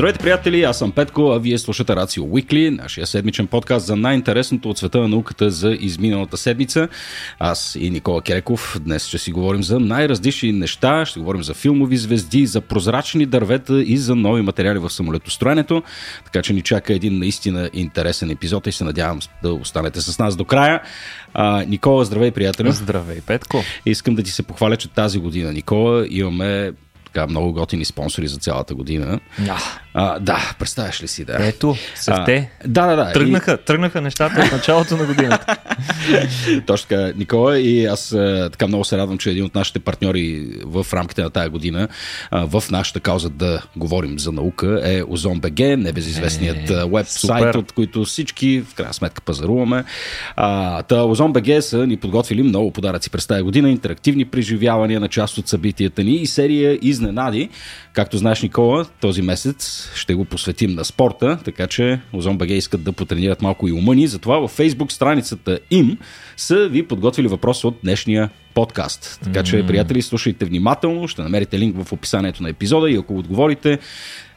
Здравейте, приятели! Аз съм Петко, а вие слушате Рацио Уикли, нашия седмичен подкаст за най-интересното от света на науката за изминалата седмица. Аз и Никола Кереков днес ще си говорим за най-различни неща, ще говорим за филмови звезди, за прозрачни дървета и за нови материали в самолетостроенето. Така че ни чака един наистина интересен епизод и се надявам да останете с нас до края. А, Никола, здравей, приятели! Здравей, Петко! Искам да ти се похваля, че тази година, Никола, имаме така, много готини спонсори за цялата година. Yeah. А, да, представяш ли си, да. Ето, са те. Да, да, да. Тръгнаха, и... тръгнаха нещата от началото на годината. Точно така, Никола. И аз така много се радвам, че един от нашите партньори в рамките на тази година в нашата кауза да говорим за наука е Озон БГ, небезизвестният е, веб-сайт, от които всички в крайна сметка пазаруваме. А, та Озон БГ са ни подготвили много подаръци през тази година, интерактивни преживявания на част от събитията ни и серия изненади. Както знаеш, Никола, този месец ще го посветим на спорта, така че Озон БГ искат да потренират малко и ума ни. Затова във Facebook страницата им са ви подготвили въпрос от днешния подкаст. Така че, приятели, слушайте внимателно, ще намерите линк в описанието на епизода и ако отговорите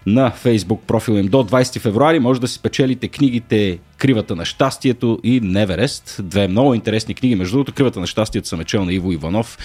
на Facebook профила им до 20 февруари може да си печелите книгите Кривата на щастието и Неверест. Две много интересни книги. Между другото, Кривата на щастието съм мечел на Иво Иванов.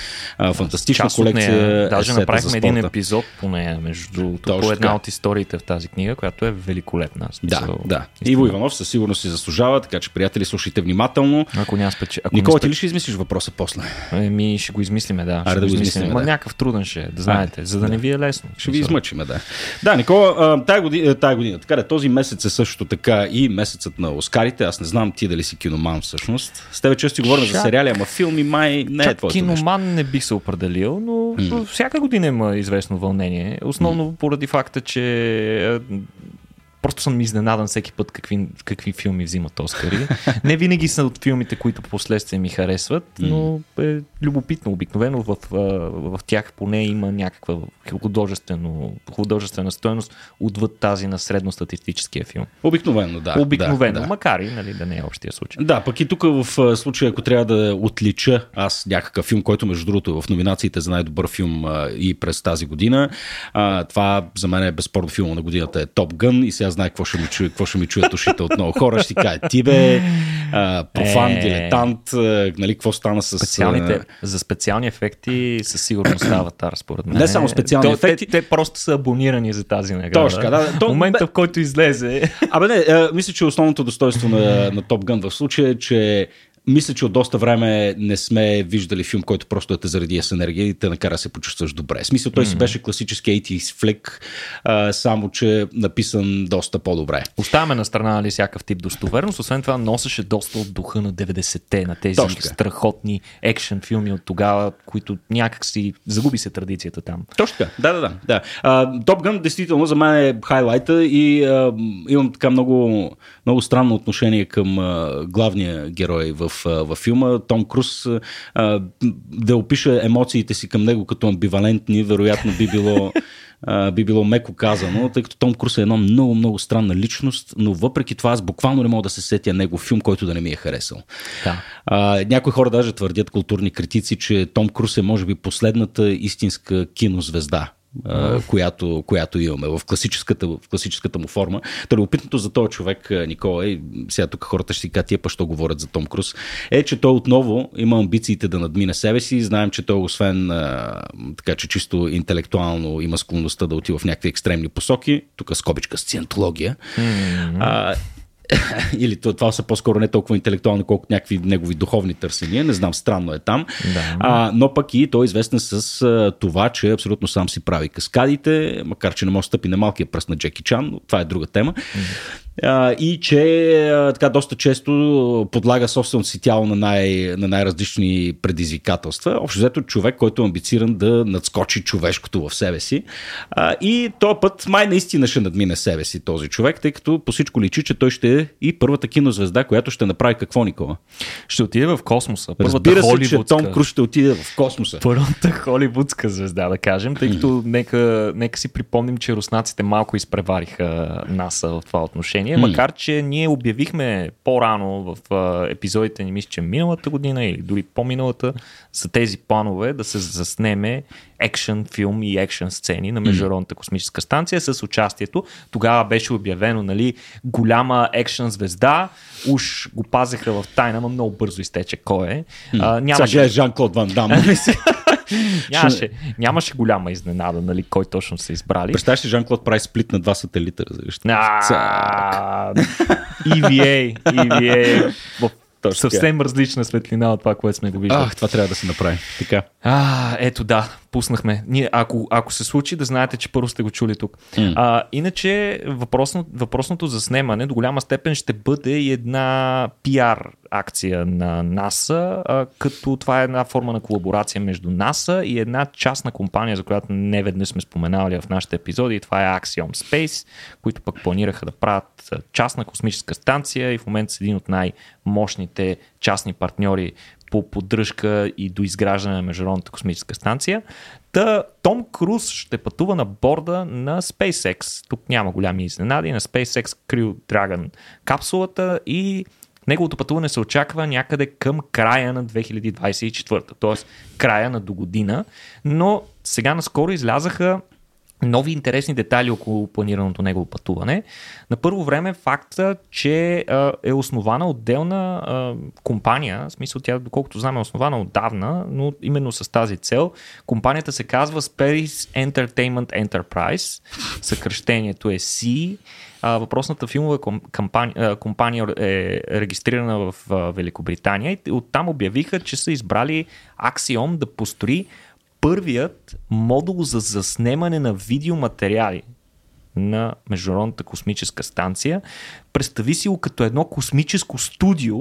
Фантастична Част колекция. Нея. Даже направихме един епизод по нея, между другото, по една от историите в тази книга, която е великолепна. Да, да. Истина. Иво Иванов със сигурност си заслужава, така че, приятели, слушайте внимателно. Ако няма спече... Ако Никола, ти ли ще измислиш въпроса после? Ми ще го измислиме, да. Аре да го измислиме. Да. някакъв труден ще е, да знаете, а, за да, да не ви е лесно. Ще ви измъчиме, да. Да, Никола, тази година, тази година така, този месец е също така и месецът на Оскарите. Аз не знам ти дали си киноман всъщност. С тебе често говорим Чак... за сериали, ама филми май не Чак е твоето киноман нещо. не бих се определил, но mm. всяка година има известно вълнение. Основно mm. поради факта, че просто съм изненадан всеки път какви, какви филми взимат Оскари. Не винаги са от филмите, които последствие ми харесват, но е любопитно. Обикновено в, в, в тях поне има някаква художествена стоеност отвъд тази на средностатистическия филм. Обикновено, да. Обикновено, да, макар и нали, да не е общия случай. Да, пък и тук в случая, ако трябва да отлича аз някакъв филм, който между другото е в номинациите за най-добър филм и през тази година, а, това за мен е безспорно филма на годината е Топ Гън и сега знае какво ще ми чуе, какво ще ми чуят ушите от много хора. Ще кажа, ти бе, а, профан, е... дилетант, а, нали, какво стана с... Специалните, за специални ефекти със сигурност става тар, според мен. Не само специални То, ефекти. Те, те, просто са абонирани за тази награда. Точно, да. То, момента, в който излезе. Абе не, а, мисля, че основното достоинство на, на Top Gun в случая е, че мисля, че от доста време не сме виждали филм, който просто да те заради с енергия и те накара да се почувстваш добре. В смисъл, той mm-hmm. си беше класически 80s флик, а, само че написан доста по-добре. Оставяме на страна нали, всякакъв тип достоверност, освен това носеше доста от духа на 90-те, на тези Точно страхотни екшен филми от тогава, които някак си загуби се традицията там. Точно така, да, да, да. да. Топ Гън действително за мен е хайлайта и а, имам така много, много странно отношение към а, главния герой в във филма. Том Круз да опише емоциите си към него като амбивалентни, вероятно би било би било меко казано, тъй като Том Круз е една много, много странна личност, но въпреки това аз буквално не мога да се сетя него филм, който да не ми е харесал. Да. А, някои хора даже твърдят, културни критици, че Том Круз е може би последната истинска кинозвезда която, която имаме в класическата, в класическата му форма. Та любопитното за този човек, Никола, и сега тук хората ще си кажат, тия па що говорят за Том Круз, е, че той отново има амбициите да надмине себе си. Знаем, че той освен така, че чисто интелектуално има склонността да отива в някакви екстремни посоки, тук скобичка сциентология, mm-hmm. а, или това са по-скоро не толкова интелектуални, колкото някакви негови духовни търсения. Не знам, странно е там. Да. А, но пък и той е известен с а, това, че абсолютно сам си прави каскадите, макар че не може да стъпи на малкия пръст на Джеки Чан, но това е друга тема. Mm-hmm а, и че а, така доста често подлага собственото си тяло на, най, на най-различни предизвикателства. Общо взето човек, който е амбициран да надскочи човешкото в себе си. А, и този път май наистина ще надмине себе си този човек, тъй като по всичко личи, че той ще е и първата кинозвезда, която ще направи какво, Никола? Ще отиде в космоса. Първата Разбира се, че Том Круз ще отиде в космоса. Първата холивудска звезда, да кажем, тъй като нека, нека си припомним, че руснаците малко изпревариха НАСА в това отношение mm. макар че ние обявихме по-рано в епизодите ни, мисля, че миналата година или дори по-миналата, за тези планове да се заснеме екшен филм и екшен сцени на Международната космическа станция с участието. Тогава беше обявено, нали, голяма екшен звезда, уж го пазеха в тайна, но много бързо изтече кой е. А, нямаше... Сега Жан-Клод Ван Дам. нямаше, нямаше голяма изненада, нали, кой точно са избрали. Представяш ли Жан-Клод прави сплит на два сателита? EVA, EVA в точно съвсем различна светлина от това, което сме го виждали. Ах, това трябва да се направи. Така. А, ето да, пуснахме. Ние, ако, ако се случи, да знаете, че първо сте го чули тук. Mm. А, иначе въпросно, въпросното за снемане до голяма степен ще бъде и една пиар акция на НАСА, а, като това е една форма на колаборация между НАСА и една частна компания, за която не веднъж сме споменали в нашите епизоди, и това е Axiom Space, които пък планираха да правят частна космическа станция и в момента са един от най-мощните частни партньори по поддръжка и до изграждане на Международната космическа станция. Та Том Круз ще пътува на борда на SpaceX. Тук няма голями изненади. На SpaceX Crew Dragon капсулата и Неговото пътуване се очаква някъде към края на 2024, т.е. края на до година, но сега наскоро излязаха нови интересни детайли около планираното негово пътуване. На първо време факта, че е основана отделна компания, в смисъл тя, доколкото знам, е основана отдавна, но именно с тази цел. Компанията се казва Space Entertainment Enterprise, съкръщението е C. Въпросната филмова компания е регистрирана в Великобритания и оттам обявиха, че са избрали Axiom да построи първият модул за заснемане на видеоматериали на Международната космическа станция. Представи си го като едно космическо студио,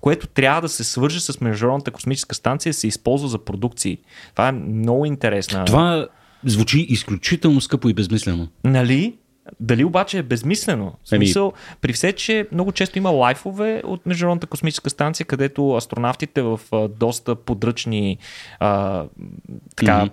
което трябва да се свърже с Международната космическа станция и се използва за продукции. Това е много интересно. Това звучи изключително скъпо и безмислено. Нали? Дали обаче е безмислено? В смисъл, при все, че много често има лайфове от Международната космическа станция, където астронавтите в а, доста подръчни а, така, mm-hmm.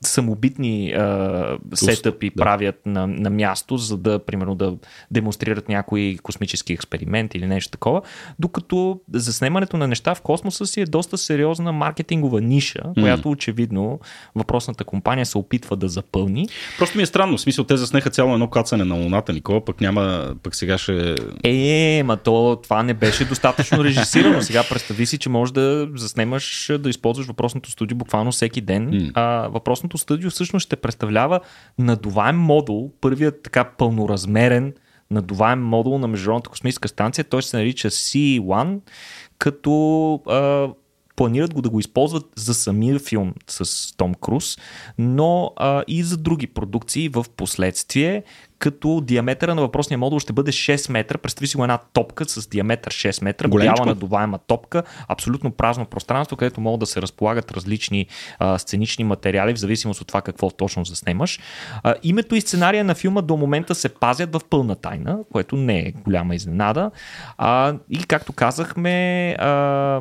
самобитни а, сетъпи да. правят на, на място, за да, примерно, да демонстрират някои космически експеримент или нещо такова, докато заснемането на неща в космоса си е доста сериозна маркетингова ниша, mm-hmm. която очевидно въпросната компания се опитва да запълни. Просто ми е странно, в смисъл те заснеха цяло едно кацане на Луната, Никола, пък няма, пък сега ще... Е, ма то това не беше достатъчно режисирано. Сега представи си, че можеш да заснемаш, да използваш въпросното студио буквално всеки ден. Mm. А въпросното студио всъщност ще представлява надуваем модул, първият така пълноразмерен надуваем модул на Международната космическа станция. Той се нарича C1, като а, планират го да го използват за самия филм с Том Круз, но а, и за други продукции в последствие, като диаметъра на въпросния модул ще бъде 6 метра. Представи си го една топка с диаметър 6 метра, Голенчко. бяла надуваема топка, абсолютно празно пространство, където могат да се разполагат различни а, сценични материали, в зависимост от това какво точно заснемаш. А, името и сценария на филма до момента се пазят в пълна тайна, което не е голяма изненада. А, и както казахме, а,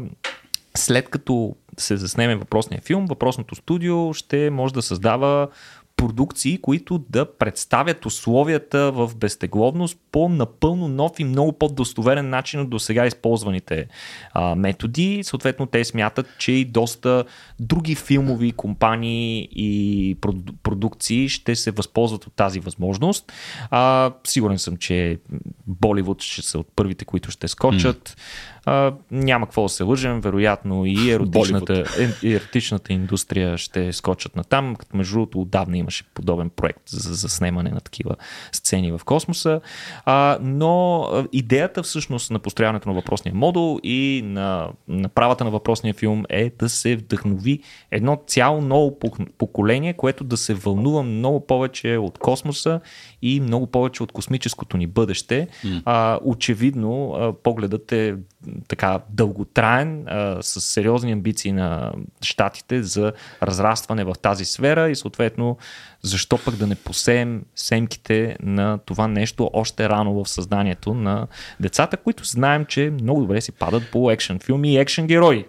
след като се заснеме въпросния филм, въпросното студио ще може да създава продукции, които да представят условията в безтегловност по напълно нов и много по-достоверен начин от до сега използваните а, методи. Съответно, те смятат, че и доста други филмови компании и продукции ще се възползват от тази възможност. А, сигурен съм, че Боливуд ще са от първите, които ще скочат. Mm. А, няма какво да се лъжем, вероятно и еротичната, е, еротичната индустрия ще скочат на там, като между другото отдавна имаше подобен проект за заснемане на такива сцени в космоса. А, но идеята всъщност на построяването на въпросния модул и на, на правата на въпросния филм е да се вдъхнови едно цяло ново поколение, което да се вълнува много повече от космоса и много повече от космическото ни бъдеще. Mm. А, очевидно, а, погледът е така дълготраен, а, с сериозни амбиции на щатите за разрастване в тази сфера и съответно защо пък да не посеем семките на това нещо още рано в съзнанието на децата, които знаем, че много добре си падат по екшен филми и екшен герои.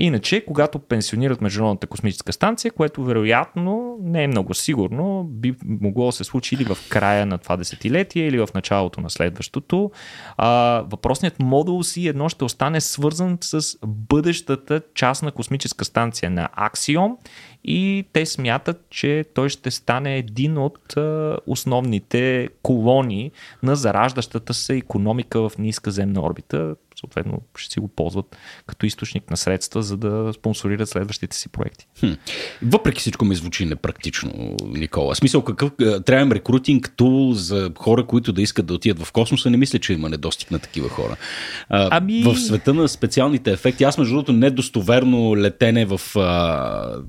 Иначе, когато пенсионират Международната космическа станция, което вероятно не е много сигурно, би могло да се случи или в края на това десетилетие, или в началото на следващото, а, въпросният модул си едно ще остане свързан с бъдещата частна космическа станция на Axiom и те смятат, че той ще стане един от основните колони на зараждащата се економика в ниска земна орбита. Съответно, ще си го ползват като източник на средства, за да спонсорират следващите си проекти. Хм. Въпреки всичко ми звучи непрактично, Никола. Смисъл, какъв трябва рекрутинг тул за хора, които да искат да отидат в космоса? Не мисля, че има недостиг на такива хора. А, ами... В света на специалните ефекти, аз между другото недостоверно летене в а,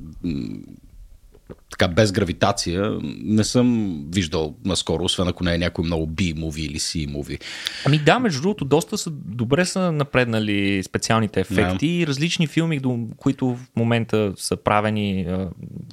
така без гравитация не съм виждал наскоро, освен ако не е някой много B-муви или C-муви. Ами да, между другото, доста са, добре са напреднали специалните ефекти. Yeah. Различни филми, които в момента са правени,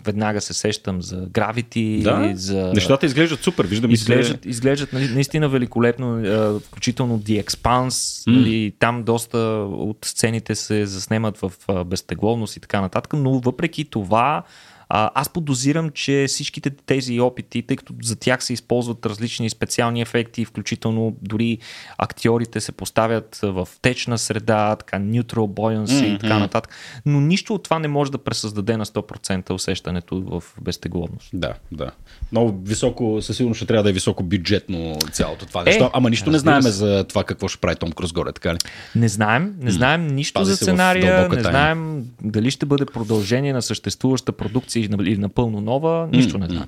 веднага се сещам за Gravity. Да, за... нещата изглеждат супер, виждам изглеждат, се... изглеждат нали, наистина великолепно, включително The Expanse. Mm. Нали, там доста от сцените се заснемат в безтегловност и така нататък, но въпреки това а, аз подозирам, че всичките тези опити, тъй като за тях се използват различни специални ефекти, включително дори актьорите се поставят в течна среда, така neutral buoyancy mm-hmm. и така нататък, но нищо от това не може да пресъздаде на 100% усещането в безтегловност. Да, да. Много високо, със сигурност ще трябва да е високо бюджетно цялото това нещо. Е, Ама нищо не знаем за това какво ще прави Том Круз горе, така ли? Не знаем, не знаем нищо Пази за сценария, не знаем дали ще бъде продължение на съществуваща продукция си или напълно нова, нищо не знам.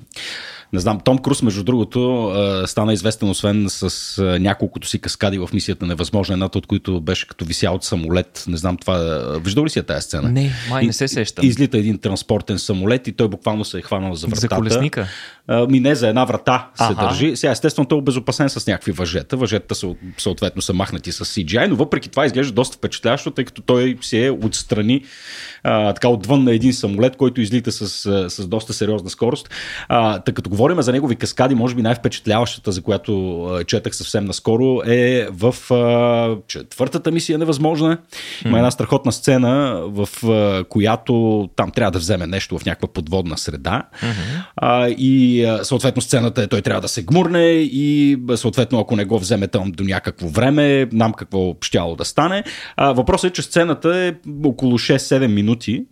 Не знам, Том Круз, между другото, стана известен освен с няколкото си каскади в мисията Невъзможна, едната от които беше като вися от самолет. Не знам това. Виждал ли си тази сцена? Не, май не се сещам. Излита един транспортен самолет и той буквално се е хванал за вратата. За колесника? ми не, за една врата се ага. държи. Сега, естествено, той е обезопасен с някакви въжета. Въжета са, съответно са махнати с CGI, но въпреки това изглежда доста впечатляващо, тъй като той си е отстрани, а, така отвън на един самолет, който излита с, с доста сериозна скорост. А, тъй като говорим за негови каскади, може би най-впечатляващата, за която а, четах съвсем наскоро, е в а, четвъртата мисия невъзможна. Има една страхотна сцена, в а, която там трябва да вземе нещо в някаква подводна среда. Mm-hmm. А, и съответно сцената е той трябва да се гмурне и съответно ако не го вземе там до някакво време, нам какво щяло да стане. А, въпросът е, че сцената е около 6-7 минути.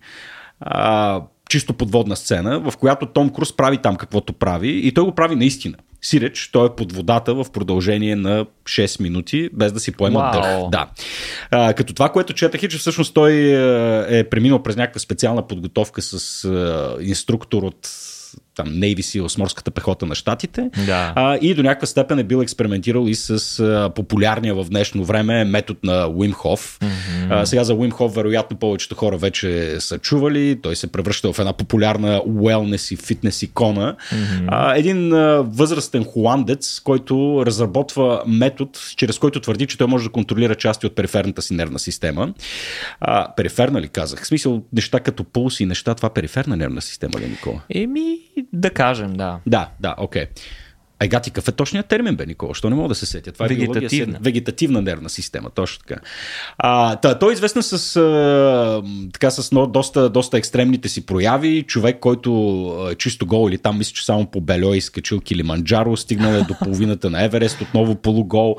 А, чисто подводна сцена, в която Том Круз прави там каквото прави и той го прави наистина. Сиреч, той е под водата в продължение на 6 минути, без да си поема wow. дъх. Да. А, като това, което четах е, че всъщност той е преминал през някаква специална подготовка с а, инструктор от там Navy SEALs, морската пехота на щатите. Да. А, и до някаква степен е бил експериментирал и с а, популярния в днешно време метод на Уим Хоф. Mm-hmm. А, сега за Уим Хоф вероятно повечето хора вече са чували. Той се превръща в една популярна уелнес и фитнес икона. Mm-hmm. А, един а, възрастен холандец, който разработва метод, чрез който твърди, че той може да контролира части от периферната си нервна система. А, периферна ли казах? В смисъл неща като пулс и неща, това периферна нервна система ли, Никола? Еми, да кажем, да. Да, да, окей. Okay. Айгати, какъв е точният термин, бе, Никола? Що не мога да се сетя? Това е вегетативна. вегетативна нервна система, точно така. А, та, той е известен с, а, така, с но, доста, доста екстремните си прояви. Човек, който е чисто гол или там мисля, че само по Бельо е изкачил Килиманджаро, стигнал е до половината на Еверест, отново полугол.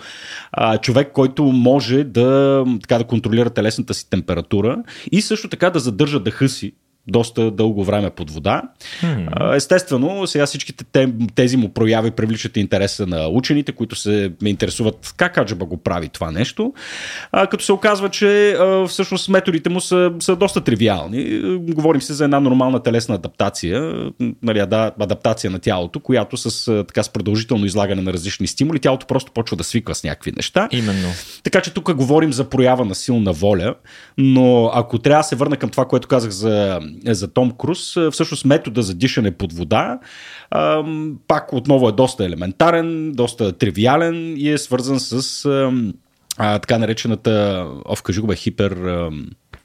А, човек, който може да, така, да контролира телесната си температура и също така да задържа дъха си доста дълго време под вода. Hmm. Естествено, сега всичките тези му прояви привличат интереса на учените, които се ме интересуват как Аджаба го прави това нещо. А, като се оказва, че а, всъщност методите му са, са доста тривиални. Говорим се за една нормална телесна адаптация, нали, адаптация на тялото, която с, така, с продължително излагане на различни стимули, тялото просто почва да свиква с някакви неща. Именно. Така че тук говорим за проява на силна воля, но ако трябва да се върна към това, което казах за за Том Круз, е, всъщност метода за дишане под вода пак отново е доста елементарен, доста тривиален и е свързан с а, така наречената, ов, кажи го бе, хипер...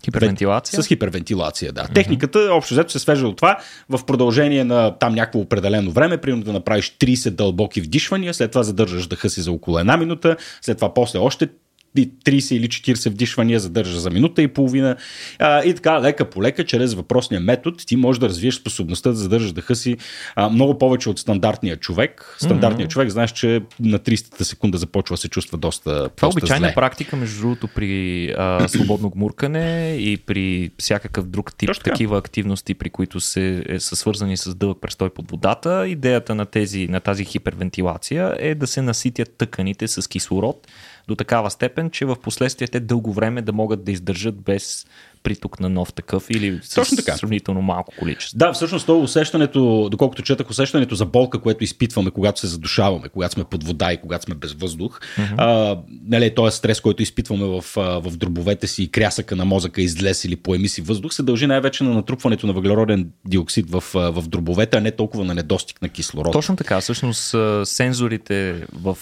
Хипервентилация? С хипервентилация, да. Mm-hmm. Техниката, общо взето, се свежда от това в продължение на там някакво определено време, примерно да направиш 30 дълбоки вдишвания, след това задържаш дъха си за около една минута, след това после още 30 или 40 вдишвания задържа за минута и половина. А, и така, лека по лека, чрез въпросния метод, ти можеш да развиеш способността да задържаш дъха си а, много повече от стандартния човек. Стандартният mm-hmm. човек, знаеш, че на 30-та секунда започва се чувства доста. Това е обичайна зле. практика, между другото, при а, свободно гмуркане и при всякакъв друг тип Точно такива активности, при които се, е, са свързани с дълъг престой под водата. Идеята на, тези, на тази хипервентилация е да се наситят тъканите с кислород до такава степен, че в последствие те дълго време да могат да издържат без приток на нов такъв или с Точно така. сравнително малко количество. Да, всъщност то усещането, доколкото четах, усещането за болка, което изпитваме, когато се задушаваме, когато сме под вода и когато сме без въздух, mm-hmm. а, нали, този стрес, който изпитваме в, в дробовете си и крясъка на мозъка излез или поеми си въздух, се дължи най-вече на натрупването на въглероден диоксид в, в дробовете, а не толкова на недостиг на кислород. Точно така. Всъщност сензорите в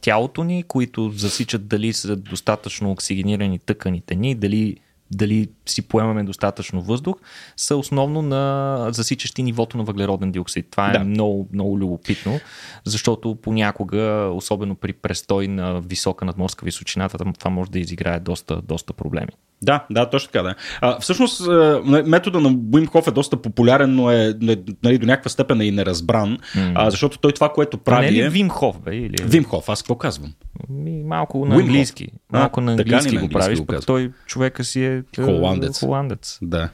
тялото ни, които засичат дали са достатъчно оксигенирани тъканите ни, дали дали си поемаме достатъчно въздух, са основно на засичащи нивото на въглероден диоксид. Това е Да. много, много любопитно, защото понякога, особено при престой на висока надморска височина, това може да изиграе доста, доста проблеми. Да, да, точно така, да. А, всъщност, а, метода на Wim Hof е доста популярен, но е не- нали, до някаква степен е и неразбран, mm. а, защото той това, което Това не прави е ли. Вим Хоф, бе? Или... Вим Хоф, аз какво казвам? Ми, малко на Wim английски. Малко А, на така ли английски на го английски правиш, го пък той човека си е е, Холандец. холандец. Да.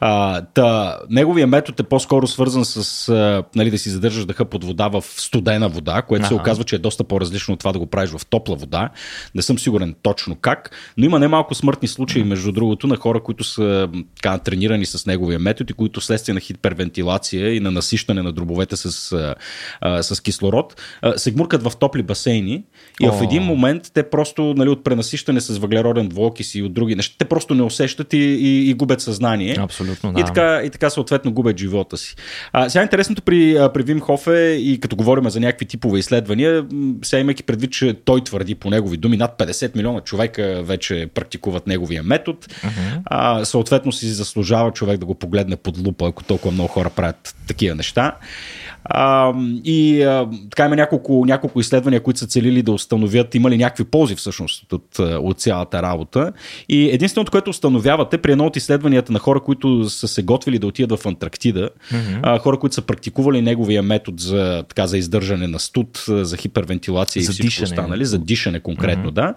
А, та, неговия метод е по-скоро свързан с а, нали, да си задържаш дъха под вода в студена вода, което се Аха. оказва, че е доста по-различно от това да го правиш в топла вода. Не съм сигурен точно как, но има немалко смъртни случаи, между другото, на хора, които са така, тренирани с неговия метод и които следствие на хипервентилация и на насищане на дробовете с, а, с кислород а, се гмуркат в топли басейни и в О. един момент те просто нали, от пренасищане с въглероден двуокис и от други неща, те просто не усещат и, и, и губят съзнание. Абсолютно, да. И така, и така съответно губят живота си. А, сега интересното при, при Вим Хоф е, и като говорим за някакви типове изследвания, сега имайки предвид, че той твърди по негови думи, над 50 милиона човека вече практикуват неговия метод, uh-huh. а, съответно си заслужава човек да го погледне под лупа, ако толкова много хора правят такива неща. А, и а, така има няколко, няколко изследвания, които са целили да установят има ли някакви ползи всъщност от, от цялата работа. И единственото, което установявате при едно от изследванията на хора, които са се готвили да отидат в Антарктида, mm-hmm. а, хора, които са практикували неговия метод за, така, за издържане на студ, за хипервентилация За и всичко дишане. останали, за дишане конкретно, mm-hmm. да.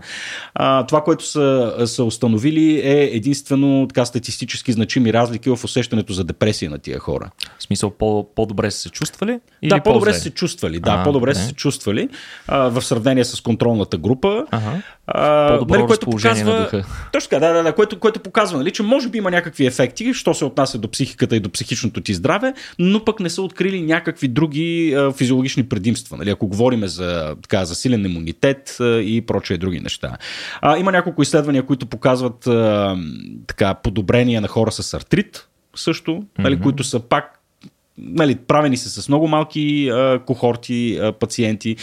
А, това, което са, са установили е единствено така статистически значими разлики в усещането за депресия на тия хора. В смисъл по, по-добре са се чувствали? Или Да, по-добре са се чувствали. Да, А, по-добре добре. са се чувствали а, в сравнение с контролната група. Ага. А, По-добро разположение на духа. Точно така, да, да, да, което, което показва, нали, че може би има някакви ефекти, що се отнася до психиката и до психичното ти здраве, но пък не са открили някакви други а, физиологични предимства. Нали, ако говорим за, така, за силен имунитет а, и прочие други неща. А, има няколко изследвания, които показват а, така, подобрения на хора с артрит също, нали, mm-hmm. които са пак нали, правени са с много малки а, кохорти а, пациенти,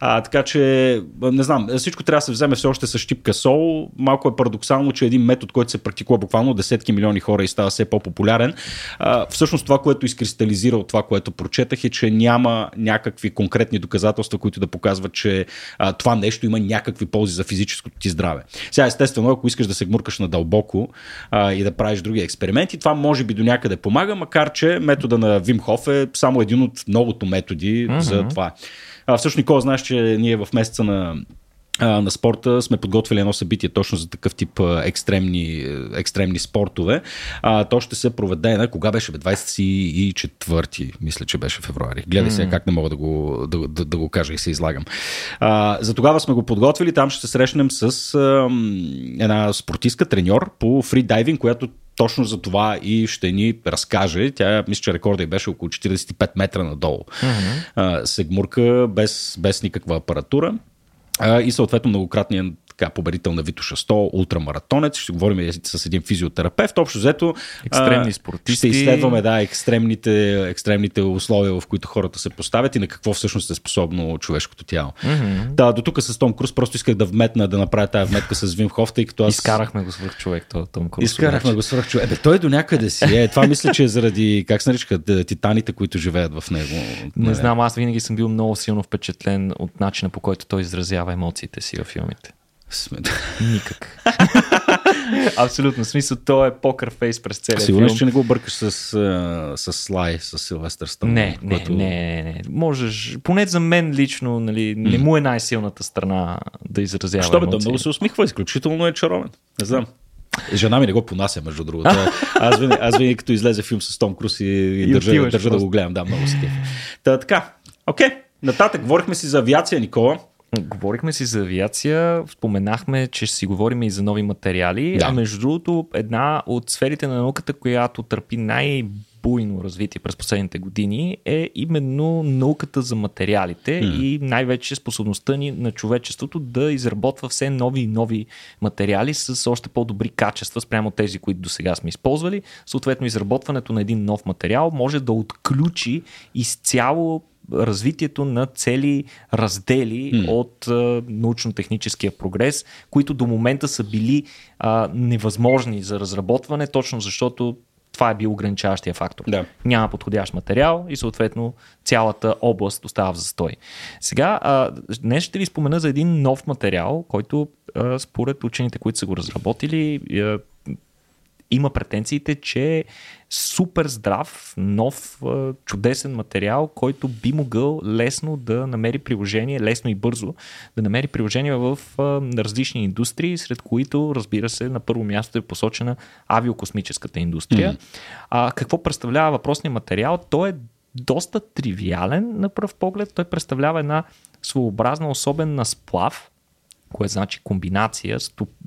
а, така че не знам, всичко трябва да се вземе все още с щипка сол. Малко е парадоксално, че един метод, който се практикува буквално десетки милиони хора и става все по-популярен, а, всъщност това, което изкристализира от това, което прочетах е, че няма някакви конкретни доказателства, които да показват, че а, това нещо има някакви ползи за физическото ти здраве. Сега, естествено, ако искаш да се гмуркаш надълбоко а, и да правиш други експерименти, това може би до някъде помага, макар че метода на Вим Хоф е само един от многото методи mm-hmm. за това. А, всъщност, Никола, знаеш, че ние в месеца на на спорта сме подготвили едно събитие точно за такъв тип екстремни, екстремни спортове. А, то ще се проведе на кога беше? Бе? 24 мисля, че беше февруари. Гледай сега как не мога да го, да, да, да го кажа и се излагам. А, за тогава сме го подготвили. Там ще се срещнем с а, една спортистка, треньор по фридайвинг, която точно за това и ще ни разкаже. Тя, мисля, че рекорда й беше около 45 метра надолу. Mm-hmm. А, се гмурка без, без никаква апаратура. А, и съответно многократният така, победител на Витоша 100, ултрамаратонец. Ще говорим с един физиотерапевт. Общо взето Екстремни спортисти. Ще изследваме да, екстремните, екстремните условия, в които хората се поставят и на какво всъщност е способно човешкото тяло. Mm-hmm. Да, до тук с Том Круз просто исках да вметна, да направя тази вметка с Вим Хоф, тъй като аз... Изкарахме го свърх човек, то, Том Круз. Изкарахме го свърх човек. Бе, той до някъде си е. Това мисля, че е заради, как се наричат, титаните, които живеят в него. Не знам, аз винаги съм бил много силно впечатлен от начина по който той изразява емоциите си във филмите. Никак. Абсолютно. В смисъл, то е покър фейс през целия Сигурно, филм. че не го бъркаш с, с Слай, с Силвестър Сталон. Не, не, който... не, не, не. Можеш, поне за мен лично, нали, не му е най-силната страна да изразява Що бе, той много се усмихва, изключително е чаровен. Не знам. Жена ми не го понася, между другото. Аз винаги, аз винаги като излезе филм с Том Круз и, и, държа, отиваш държа да го гледам. Да, много се. Та, така, окей. Нататък, говорихме си за авиация, Никола. Говорихме си за авиация, споменахме, че ще си говорим и за нови материали, Да. а между другото една от сферите на науката, която търпи най-буйно развитие през последните години е именно науката за материалите Мгм. и най-вече способността ни на човечеството да изработва все нови и нови материали с още по-добри качества спрямо тези, които до сега сме използвали. Съответно, изработването на един нов материал може да отключи изцяло развитието на цели раздели М. от а, научно-техническия прогрес, които до момента са били а, невъзможни за разработване, точно защото това е бил ограничаващия фактор. Да. Няма подходящ материал и съответно цялата област остава в застой. Сега, а, днес ще ви спомена за един нов материал, който а, според учените, които са го разработили, а, има претенциите, че е супер здрав, нов, чудесен материал, който би могъл лесно да намери приложение, лесно и бързо да намери приложение в различни индустрии, сред които, разбира се, на първо място е посочена авиокосмическата индустрия. Мгм. А, какво представлява въпросният материал? Той е доста тривиален на пръв поглед. Той представлява една своеобразна особена сплав, което значи комбинация,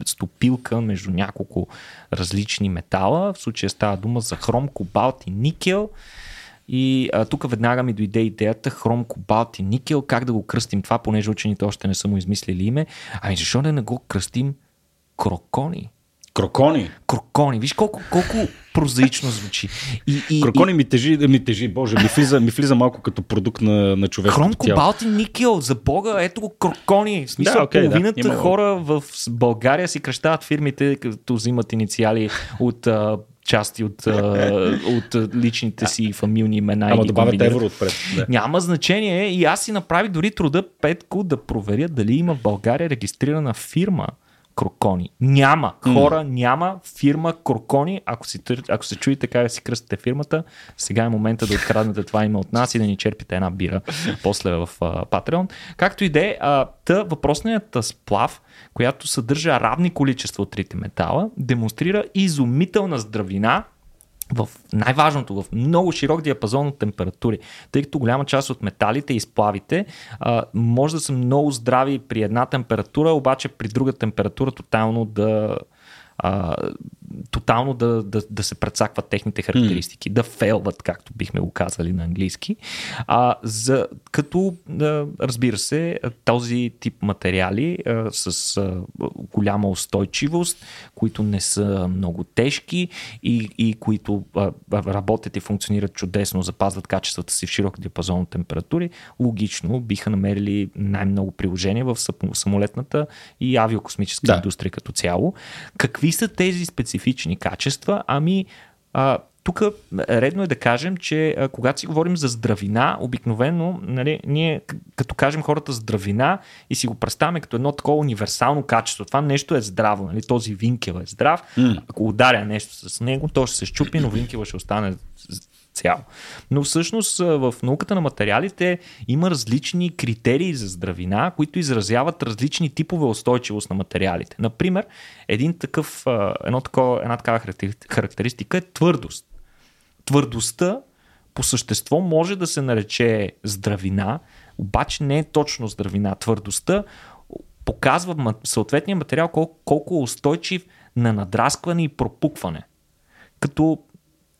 стопилка между няколко различни метала. В случая става дума за хром, кобалт и никел. И а, тук веднага ми дойде идеята хром, кобалт и никел, как да го кръстим това, понеже учените още не са му измислили име. Ами защо не го кръстим крокони? Крокони. Крокони. Виж колко, колко прозаично звучи. И, и, Крокони ми тежи, ми тежи, боже, ми влиза, ми влиза малко като продукт на, на и, човешкото хром, тяло. кобалт и никел, за бога, ето го крокони. В смисъл, Да, да, половината има го. хора в България си кръщават фирмите, като взимат инициали от а, части от, а, от личните си фамилни имена. и Ама добавят евро отпред. Да. Няма значение и аз си направих дори труда Петко да проверя дали има в България регистрирана фирма Крокони. Няма. Хора, няма фирма Крокони. Ако, си, ако се чуете как си кръстите фирмата, сега е момента да откраднете това име от нас и да ни черпите една бира после в uh, Patreon. Както и да е, та въпросният сплав, която съдържа равни количества от трите метала, демонстрира изумителна здравина в най-важното, в много широк диапазон от температури, тъй като голяма част от металите и сплавите а, може да са много здрави при една температура, обаче при друга температура тотално да а, тотално да, да, да се прецакват техните характеристики, mm. да фейлват, както бихме го казали на английски. А, за, като, а, разбира се, този тип материали а, с а, голяма устойчивост, които не са много тежки и, и които а, работят и функционират чудесно, запазват качествата си в широк диапазон от температури, логично биха намерили най-много приложения в сам- самолетната и авиокосмическа Да. да. индустрия като цяло. Какви са тези специфични качества? Ами, а, тук редно е да кажем, че а, когато си говорим за здравина, обикновено, нали, ние като кажем хората здравина и си го представяме като едно такова универсално качество. Това нещо е здраво, нали? този винкел е здрав. Ако ударя нещо с него, то ще се щупи, но винкела ще остане цял. Но всъщност в науката на материалите има различни критерии за здравина, които изразяват различни типове устойчивост на материалите. Например, един такъв, едно такова, една такава характери- характеристика е твърдост. Твърдостта по същество може да се нарече здравина, обаче не е точно здравина. Твърдостта показва съответния материал колко, колко е устойчив на надраскване и пропукване. Като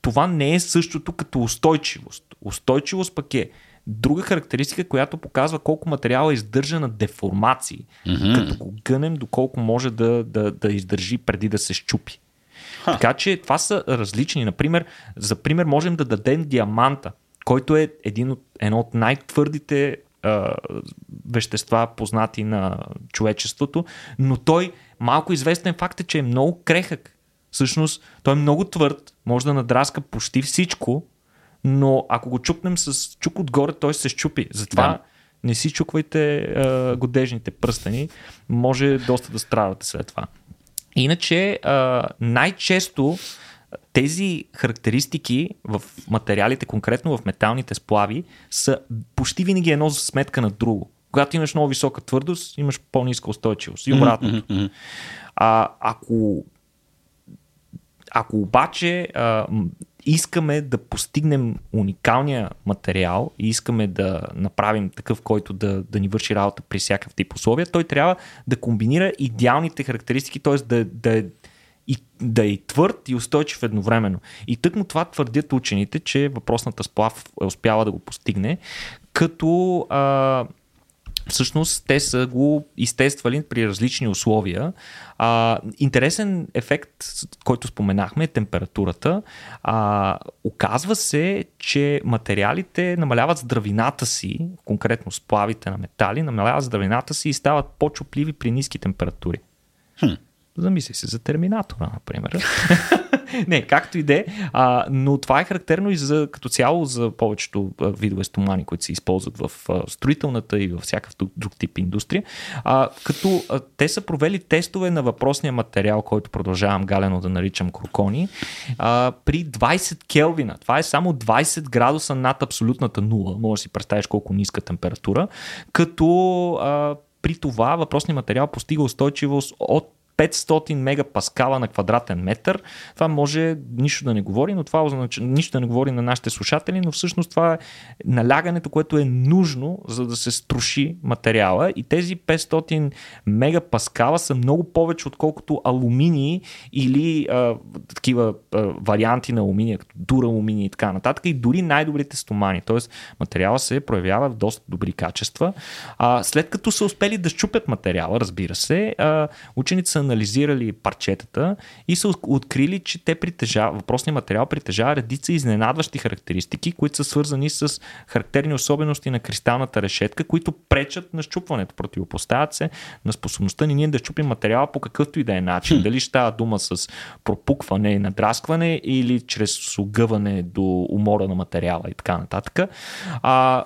това не е същото като устойчивост. Устойчивост пък е друга характеристика, която показва колко материал е издържа на деформации. Мгм. Като го гънем, доколко може да, да, да издържи преди да се щупи. Ха. Така че това са различни. Например, за пример можем да дадем диаманта, който е един от, едно от най-твърдите а, вещества, познати на човечеството, но той малко известен факт е, че е много крехък. Всъщност, той е много твърд, може да надраска почти всичко, но ако го чукнем с чук отгоре, той се щупи. Затова Да. не си чуквайте а, годежните пръстени, може доста да страдате след това. Иначе а, най-често тези характеристики в материалите, конкретно в металните сплави, са почти винаги едно за сметка на друго. Когато имаш много висока твърдост, имаш по-ниска устойчивост. И обратно. А, ако, ако обаче а, искаме да постигнем уникалния материал и искаме да направим такъв, който да, да ни върши работа при всякакъв тип условия, той трябва да комбинира идеалните характеристики, т.е. да, да, и, да е твърд и устойчив едновременно. И тъкмо това твърдят учените, че въпросната сплав е успяла да го постигне, като а, всъщност те са го изтествали при различни условия. А, интересен ефект, който споменахме, е температурата. А, оказва се, че материалите намаляват здравината си, конкретно сплавите на метали, намаляват здравината си и стават по-чупливи при ниски температури. Хм. Замисли се за Терминатора, например. не, както и де, но това е характерно и за, като цяло за повечето видове стомани, които се използват в строителната и във всякакъв друг тип индустрия. А, като а, те са провели тестове на въпросния материал, който продължавам галено да наричам крокони, а, при 20 келвина. Това е само 20 градуса над абсолютната нула. Може да си представиш колко ниска температура. Като а, при това въпросният материал постига устойчивост от 500 мегапаскала на квадратен метър. Това може нищо да не говори, но това означава нищо да не говори на нашите слушатели, но всъщност това е налягането, което е нужно, за да се струши материала. И тези 500 мегапаскала са много повече, отколкото алуминии или а, такива а, варианти на алуминия, като дур алуминий и така нататък. И дори най-добрите стомани. Тоест материала се проявява в доста добри качества. А, след като са успели да щупят материала, разбира се, а, ученици са анализирали парчетата и са открили, че те притежават, въпросният материал притежава редица изненадващи характеристики, които са свързани с характерни особености на кристалната решетка, които пречат на щупването. Противопоставят се на способността ни ние да щупим материала по какъвто и да е начин. Дали ще става дума с пропукване и надраскване или чрез огъване до умора на материала и така нататък. А,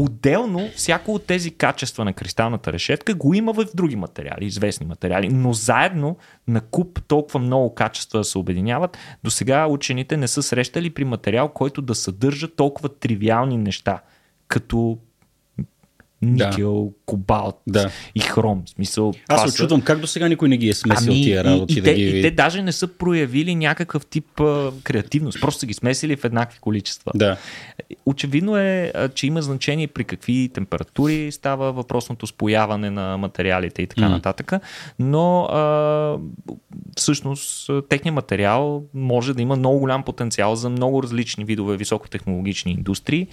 Отделно, всяко от тези качества на кристалната решетка го има в други материали, известни материали, но заедно на куп толкова много качества да се обединяват, до сега учените не са срещали при материал, който да съдържа толкова тривиални неща, като никел, да. кобалт да. и хром. Смисъл, Аз се очудвам как до сега никой не ги е смесил ами, тия работи. И, и, да те, ги... и те даже не са проявили някакъв тип а, креативност. Просто са ги смесили в еднакви количества. Да. Очевидно е, че има значение при какви температури става въпросното спояване на материалите и така mm. нататък. Но а, всъщност техният материал може да има много голям потенциал за много различни видове високотехнологични индустрии,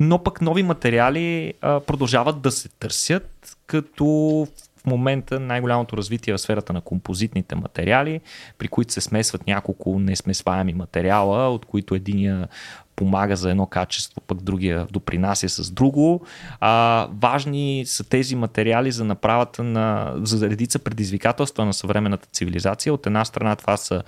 но пък нови материали а, продължават да се търсят, като в момента най-голямото развитие в сферата на композитните материали, при които се смесват няколко несмесваеми материала, от които единия помага за едно качество, пък другия допринася с друго. А, важни са тези материали за направата на за редица предизвикателства на съвременната цивилизация. От една страна това са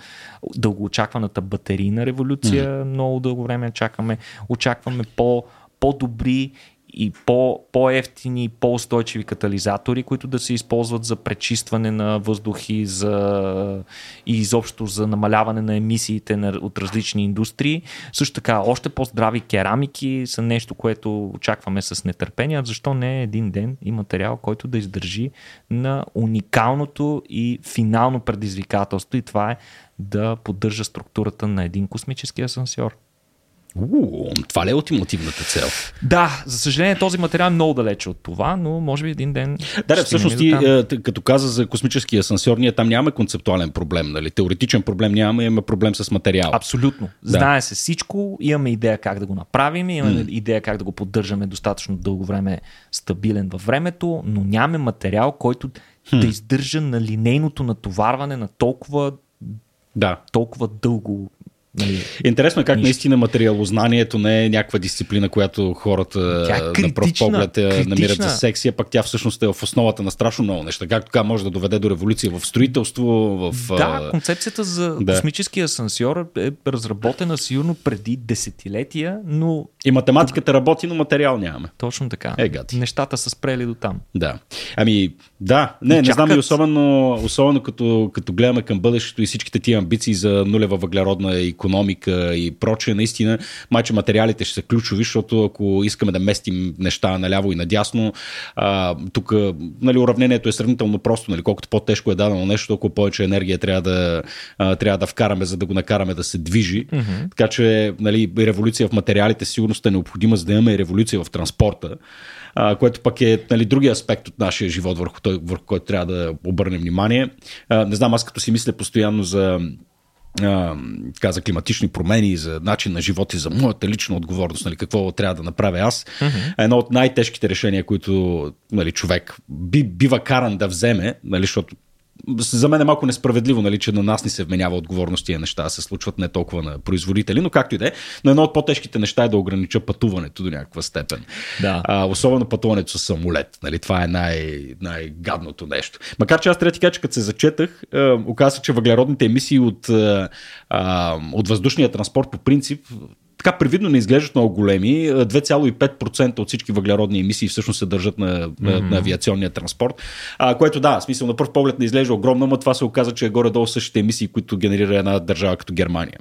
дългоочакваната батерийна революция, mm. много дълго време чакаме. Очакваме по по-добри и по, по-ефтини, по-устойчиви катализатори, които да се използват за пречистване на въздухи за, и изобщо за намаляване на емисиите на, от различни индустрии. Също така, още по-здрави керамики са нещо, което очакваме с нетърпение. Защо не един ден и материал, който да издържи на уникалното и финално предизвикателство и това е да поддържа структурата на един космически асансьор. У, това ли е ултимативната цел? Да, за съжаление този материал е много далече от това, но може би един ден. Да, да всъщност ти, е, като каза за космическия асансьор, ние там нямаме концептуален проблем, нали? Теоретичен проблем нямаме, имаме проблем с материал. Абсолютно. Да. Знае се всичко, имаме идея как да го направим, имаме mm. идея как да го поддържаме достатъчно дълго време стабилен във времето, но нямаме материал, който mm. да издържа на линейното натоварване на толкова, да. толкова дълго Нали, Интересно е как нищо. наистина материалознанието не е някаква дисциплина, която хората е на пръв поглед критична. намират за сексия, пък тя всъщност е в основата на страшно много неща. Как така може да доведе до революция в строителство, в... Да, концепцията за Да. космическия асансьор е разработена сигурно преди десетилетия, но И математиката работи, но материал нямаме. точно така. Е, гати. Нещата са спрели до там. Да. Ами, да, не, не знам и особено, особено като, като гледаме към бъдещето и всичките тия амбиции за нулева въглеродна економика и прочее, наистина, майче материалите ще са ключови, защото ако искаме да местим неща наляво и надясно, а, тук нали, уравнението е сравнително просто, нали, колкото по-тежко е дадено нещо, толкова повече енергия трябва да, а, трябва да вкараме, за да го накараме да се движи. Mm-hmm. Така че нали, революция в материалите сигурно е необходима, за да имаме и революция в транспорта а, което пък е нали, другия аспект от нашия живот, върху, той, върху който трябва да обърнем внимание. А, не знам, аз като си мисля постоянно за а, така, за климатични промени, за начин на живот и за моята лична отговорност, нали, какво трябва да направя аз. Mm-hmm. Едно от най-тежките решения, които нали, човек би, бива каран да вземе, нали, защото за мен е малко несправедливо, нали, че на нас ни се вменява отговорност тия неща, се случват не толкова на производители, но както и да е. Но едно от по-тежките неща е да огранича пътуването до някаква степен. Да. А, особено пътуването с самолет. Нали, това е най- най-гадното нещо. Макар че аз трябва да ти кажа, че като се зачетах, е, оказа, че въглеродните емисии от, е, а, от въздушния транспорт по принцип така привидно не изглеждат много големи. 2,5% от всички въглеродни емисии всъщност се държат на, mm-hmm. на авиационния транспорт, а, което да, в смисъл на пръв поглед не изглежда огромно, но това се оказа, че е горе-долу същите емисии, които генерира една държава като Германия.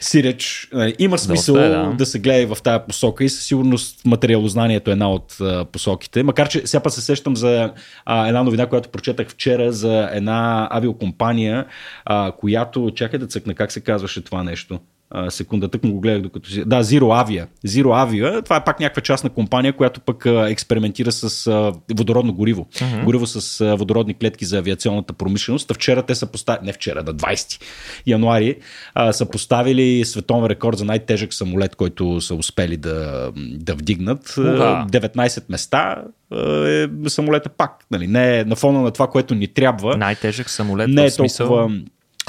Сиреч, нали, има смисъл Доста е, да. да. да се гледа и в тази посока и със сигурност материалознанието е една от а, посоките. Макар, че сега се сещам за а, една новина, която прочетах вчера за една авиокомпания, а, която, чакай да цъкна, как се казваше това нещо? А, секунда, тък му го гледах докато си... Да, Zero Avia. Zero Avia, това е пак някаква частна компания, която пък а, експериментира с а, водородно гориво. Uh-huh. Гориво с а, водородни клетки за авиационната промишленост. Вчера те са поставили, не вчера, на 20 януари, а, са поставили световен рекорд за най-тежък самолет, който са успели да, да вдигнат. Ура! 19 места е самолета пак. Нали? Не е на фона на това, което ни трябва Най-тежък самолет не е в смисъл... толкова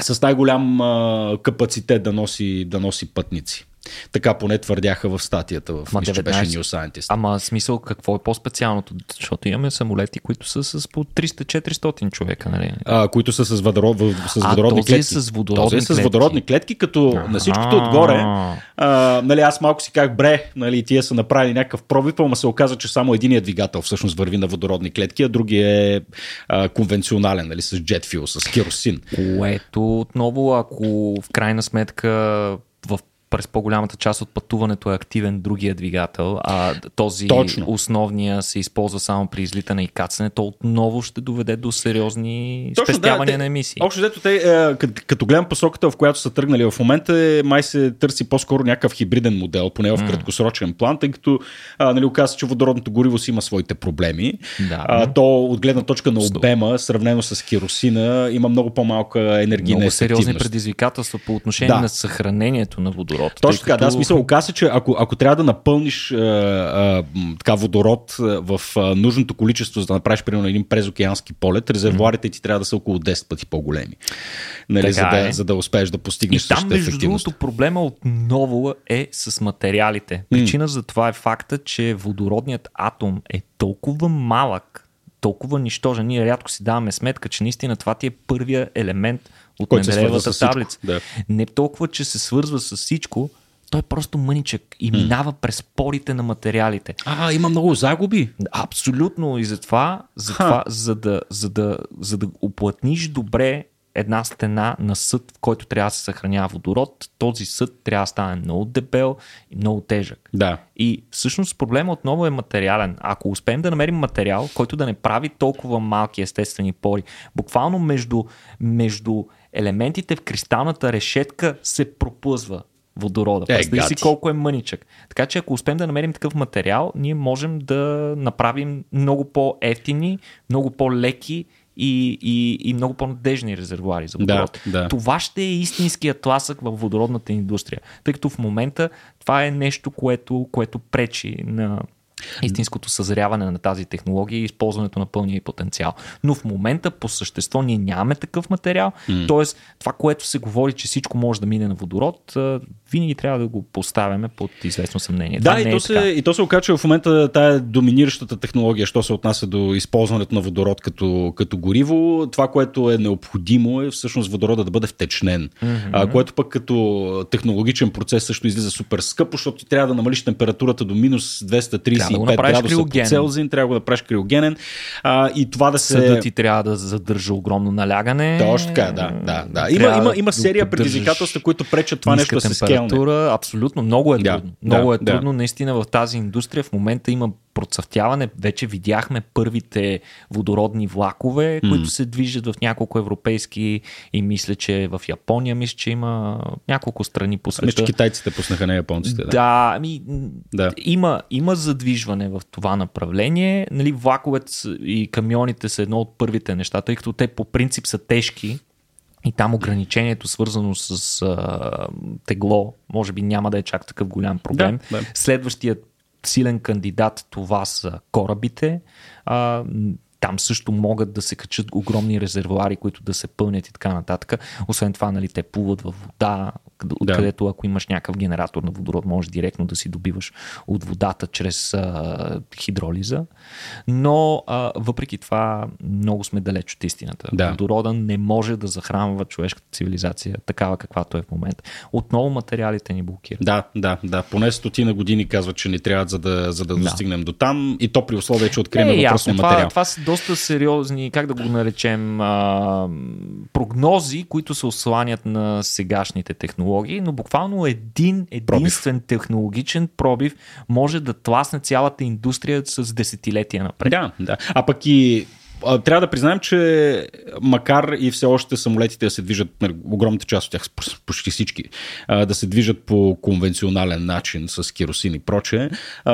с най-голям а, капацитет да носи, да носи пътници. Така поне твърдяха в статията, в Ма мисля, че беше 19. New Scientist. Ама смисъл какво е по-специалното? Защото имаме самолети, които са с по 300-400 човека, нали? а, които са с, водород, с А, водородни този е клетки. с водородни този е с водородни клетки, като на всичкото отгоре, а, нали, аз малко си как бре, нали, тия са направили някакъв пробив, ама се оказа, че само единият двигател всъщност върви на водородни клетки, а другия е а, конвенционален, нали, с jet fuel, с керосин. Което отново, ако в крайна сметка през по-голямата част от пътуването е активен другия двигател, а този Точно. основния се използва само при излитане и кацане, то отново ще доведе до сериозни Точно, спестявания те- на емисии. Общо взето, те, е, като, гледам посоката, в която са тръгнали в момента, е, май се търси по-скоро някакъв хибриден модел, поне в краткосрочен план, тъй като а, нали, оказа че водородното гориво си има своите проблеми. Да. А, то от гледна точка на обема, сравнено с керосина, има много по-малка енергийна Много сериозни предизвикателства по отношение Да. на съхранението на водород. Точно тъй така, да, смисъл, оказа се, че ако, ако трябва да напълниш а, а, така водород в а, нужното количество, за да направиш примерно един презокеански полет, резервуарите ти трябва да са около 10 пъти по-големи. Нали, за, да, е. за да успееш да постигнеш И там, между другото, проблема отново е с материалите. Причина за това е факта, че водородният атом е толкова малък, толкова нищожен. Ние рядко си даваме сметка, че наистина това ти е първия елемент от всичко, таблица. да. Не толкова, че се свързва с всичко, той е просто мъничък и минава през порите на материалите. А, има много загуби. Абсолютно и затова, затова за, да, за, да, за да оплътниш добре една стена на съд, в който трябва да се съхранява водород, този съд трябва да стане много дебел и много тежък. Да. И всъщност проблема отново е материален. Ако успеем да намерим материал, който да не прави толкова малки естествени пори, буквално между, между елементите в кристалната решетка се пропъзва водорода. Е, Представи си колко е мъничък. Така че ако успеем да намерим такъв материал, ние можем да направим много по-ефтини, много по-леки и, и, и много по-надежни резервуари за водород. Да, да. Това ще е истинският тласък в водородната индустрия, тъй като в момента това е нещо, което, което пречи на истинското съзряване на тази технология и използването на пълния и потенциал. Но в момента по същество ние нямаме такъв материал, mm. т.е. това, което се говори, че всичко може да мине на водород, винаги трябва да го поставяме под известно съмнение. Да, и, то е се, и то се окача в момента тая доминиращата технология, що се отнася до използването на водород като, като гориво. Това, което е необходимо е всъщност водорода да бъде втечнен, mm-hmm. а, което пък като технологичен процес също излиза супер скъпо, защото ти трябва да намалиш температурата до минус 235 да градуса криогенен. по Целзин, трябва да го направиш криогенен а, и това да се... Съдът ти трябва да задържа огромно налягане. Точно така, да. да, да. Има, има, има серия да предизвикателства, които пречат това нещо да се скелне. Абсолютно, много е трудно. Да, много да, е трудно. Да. Наистина в тази индустрия в момента има процъфтяване. Вече видяхме първите водородни влакове, mm. които се движат в няколко европейски и мисля, че в Япония мисля, че има няколко страни по света. Мисля, че китайците пуснаха, не японците. Да, да, ами, да. Има, има задвижване в това направление. Нали, влаковете и камионите са едно от първите неща, тъй като те по принцип са тежки, и там ограничението, свързано с а, тегло, може би няма да е чак такъв голям проблем. Да, да. Следващият силен кандидат това са корабите. А, там също могат да се качат огромни резервуари, които да се пълнят и така нататък. Освен това, нали, те плуват във вода, откъдето да. ако имаш някакъв генератор на водород, можеш директно да си добиваш от водата чрез а, хидролиза. Но а, въпреки това, много сме далеч от истината. Да. Водорода не може да захранва човешката цивилизация такава каквато е в момента. Отново материалите ни блокират. Да, да, да. Поне стотина години казват, че ни трябва за да, за да, да. достигнем до там и то при условие, че открием е, въпросния материал. Това, това са доста сериозни, как да го наречем, а, прогнози, които се осланят на сегашните технологии, но буквално един единствен пробив. технологичен пробив може да тласне цялата индустрия с десетилетия напред. Да, да. А пък и трябва да признаем, че макар и все още самолетите да се движат, нали, огромната част от тях, почти всички, да се движат по конвенционален начин с керосин и проче,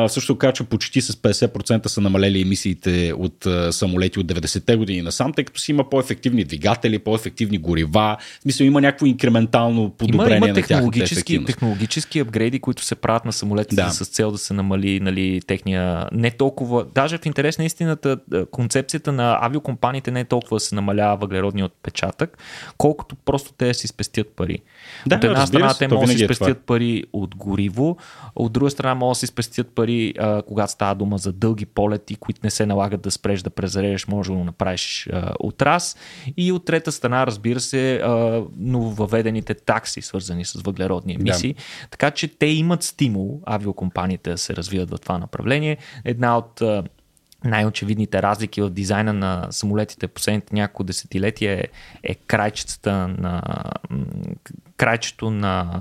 също така, че почти с 50% са намалели емисиите от самолети от 90-те години насам, тъй като си има по-ефективни двигатели, по-ефективни горива. В смисъл има някакво инкрементално подобрение има, има технологически, технологически апгрейди, които се правят на самолетите да. с цел да се намали нали, техния не толкова, даже в интерес на истината, концепцията на авиокомпаниите не е толкова да се намалява въглеродния отпечатък, колкото просто те да си спестят пари. Да, от една страна те могат да си е спестят това. пари от гориво, от друга страна могат да си спестят пари, а, когато става дума за дълги полети, които не се налагат да спреш да презарежеш, може да го направиш а, от раз. И от трета страна, разбира се, а, нововъведените такси, свързани с въглеродни емисии. Да. Така че те имат стимул авиокомпаниите да се развиват в това направление. Една от най-очевидните разлики в дизайна на самолетите последните няколко десетилетия е, е крайчетата на крайчето на,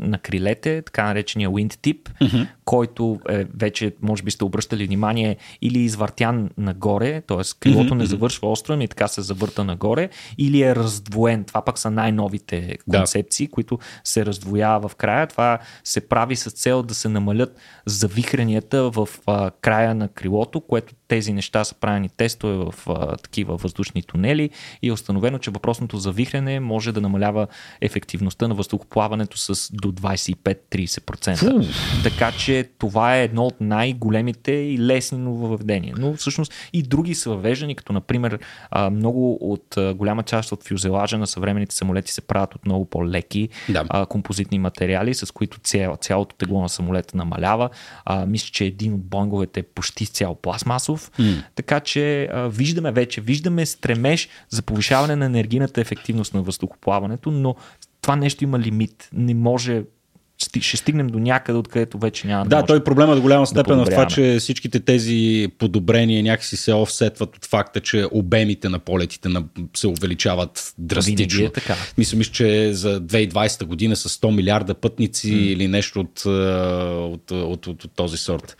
на крилете, така наречения wind tip, mm-hmm. който е, вече, може би сте обръщали внимание, или извъртян нагоре, т.е. крилото mm-hmm. не завършва остро, и така се завърта нагоре, или е раздвоен. Това пък са най-новите концепции, да. които се раздвоява в края. Това се прави с цел да се намалят завихренията в а, края на крилото, което тези неща са правени тестове в а, такива въздушни тунели и е установено, че въпросното завихрене може да намалява ефективността на въздухоплаването с до 25-30%. Така че това е едно от най-големите и лесни нововведения. Но всъщност и други са въвеждани, като например а, много от а, голяма част от фюзелажа на съвременните самолети се правят от много по-леки да. а, композитни материали, с които цяло, цялото тегло на самолета намалява. А, мисля, че един от бонговете е почти цял пластмасов Иванов. Mm. Така че а, виждаме вече, виждаме стремеж за повишаване на енергийната ефективност на въздухоплаването, но това нещо има лимит. Не може ще стигнем до някъде, откъдето вече няма да. Да, той проблема до голяма степен да в това, че всичките тези подобрения някакси се офсетват от факта, че обемите на полетите се увеличават драстично. Е така. Мисля, мисля, че за 2020 година с 100 милиарда пътници mm. или нещо от, от, от, от, от този сорт.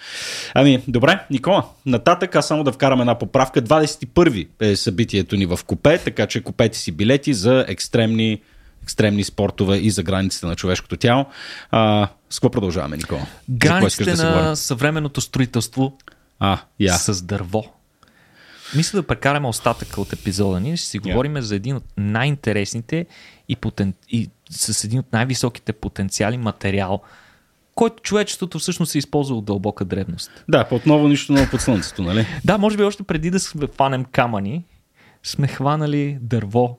Ами, добре, Никола, нататък аз само да вкарам една поправка. 21 е събитието ни в Купе, така че купете си билети за екстремни екстремни спортове и за границите на човешкото тяло. А, с какво продължаваме, Никола? Границите да на съвременното строителство а, yeah. с дърво. Мисля да прекараме остатъка от епизода ни. Ще си yeah. говорим за един от най-интересните и, потен... и с един от най-високите потенциали материал който човечеството всъщност се използва от дълбока древност. Да, отново нищо ново под слънцето, нали? Да, може би още преди да сме хванем камъни, сме хванали дърво.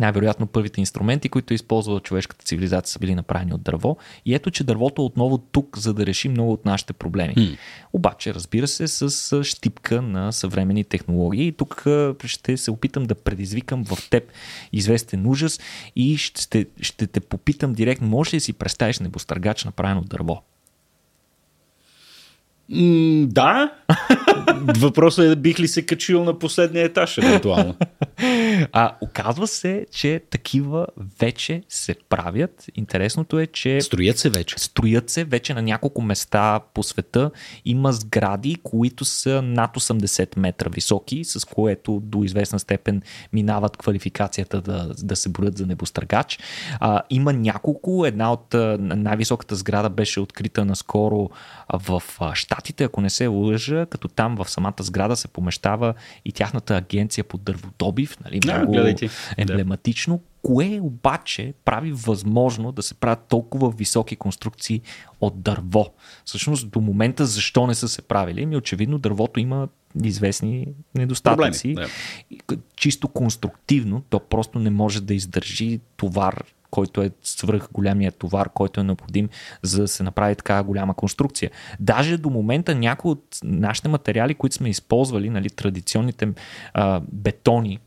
Най-вероятно първите инструменти, които е използвала човешката цивилизация, са били направени от дърво. И ето, че дървото е отново тук, за да реши много от нашите проблеми. М. Обаче, разбира се, с щипка на съвременни технологии. И тук ще се опитам да предизвикам в теб известен ужас и ще, ще те попитам директно, може ли си представиш небостъргач направен от дърво? М, да. Въпросът е бих ли се качил на последния етаж, евентуално. А оказва се, че такива вече се правят. Интересното е, че Строят се вече. строят се вече на няколко места по света. Има сгради, които са над 80 метра високи, с което до известна степен минават квалификацията да, да се броят за небостъргач. А, има няколко. Една от най-високата сграда беше открита наскоро в Штатите, ако не се лъжа, като там в самата сграда се помещава и тяхната агенция по дърводобив. Нали, Да, много ти. емблематично. Кое обаче прави възможно да се правят толкова високи конструкции от дърво? Всъщност до момента защо не са се правили? Ми очевидно дървото има известни недостатъци. Проблеми, к- Чисто конструктивно то просто не може да издържи товар който е свръх голямия товар, който е необходим за да се направи така голяма конструкция. Даже до момента някои от нашите материали, които сме използвали, нали, традиционните а, бетони,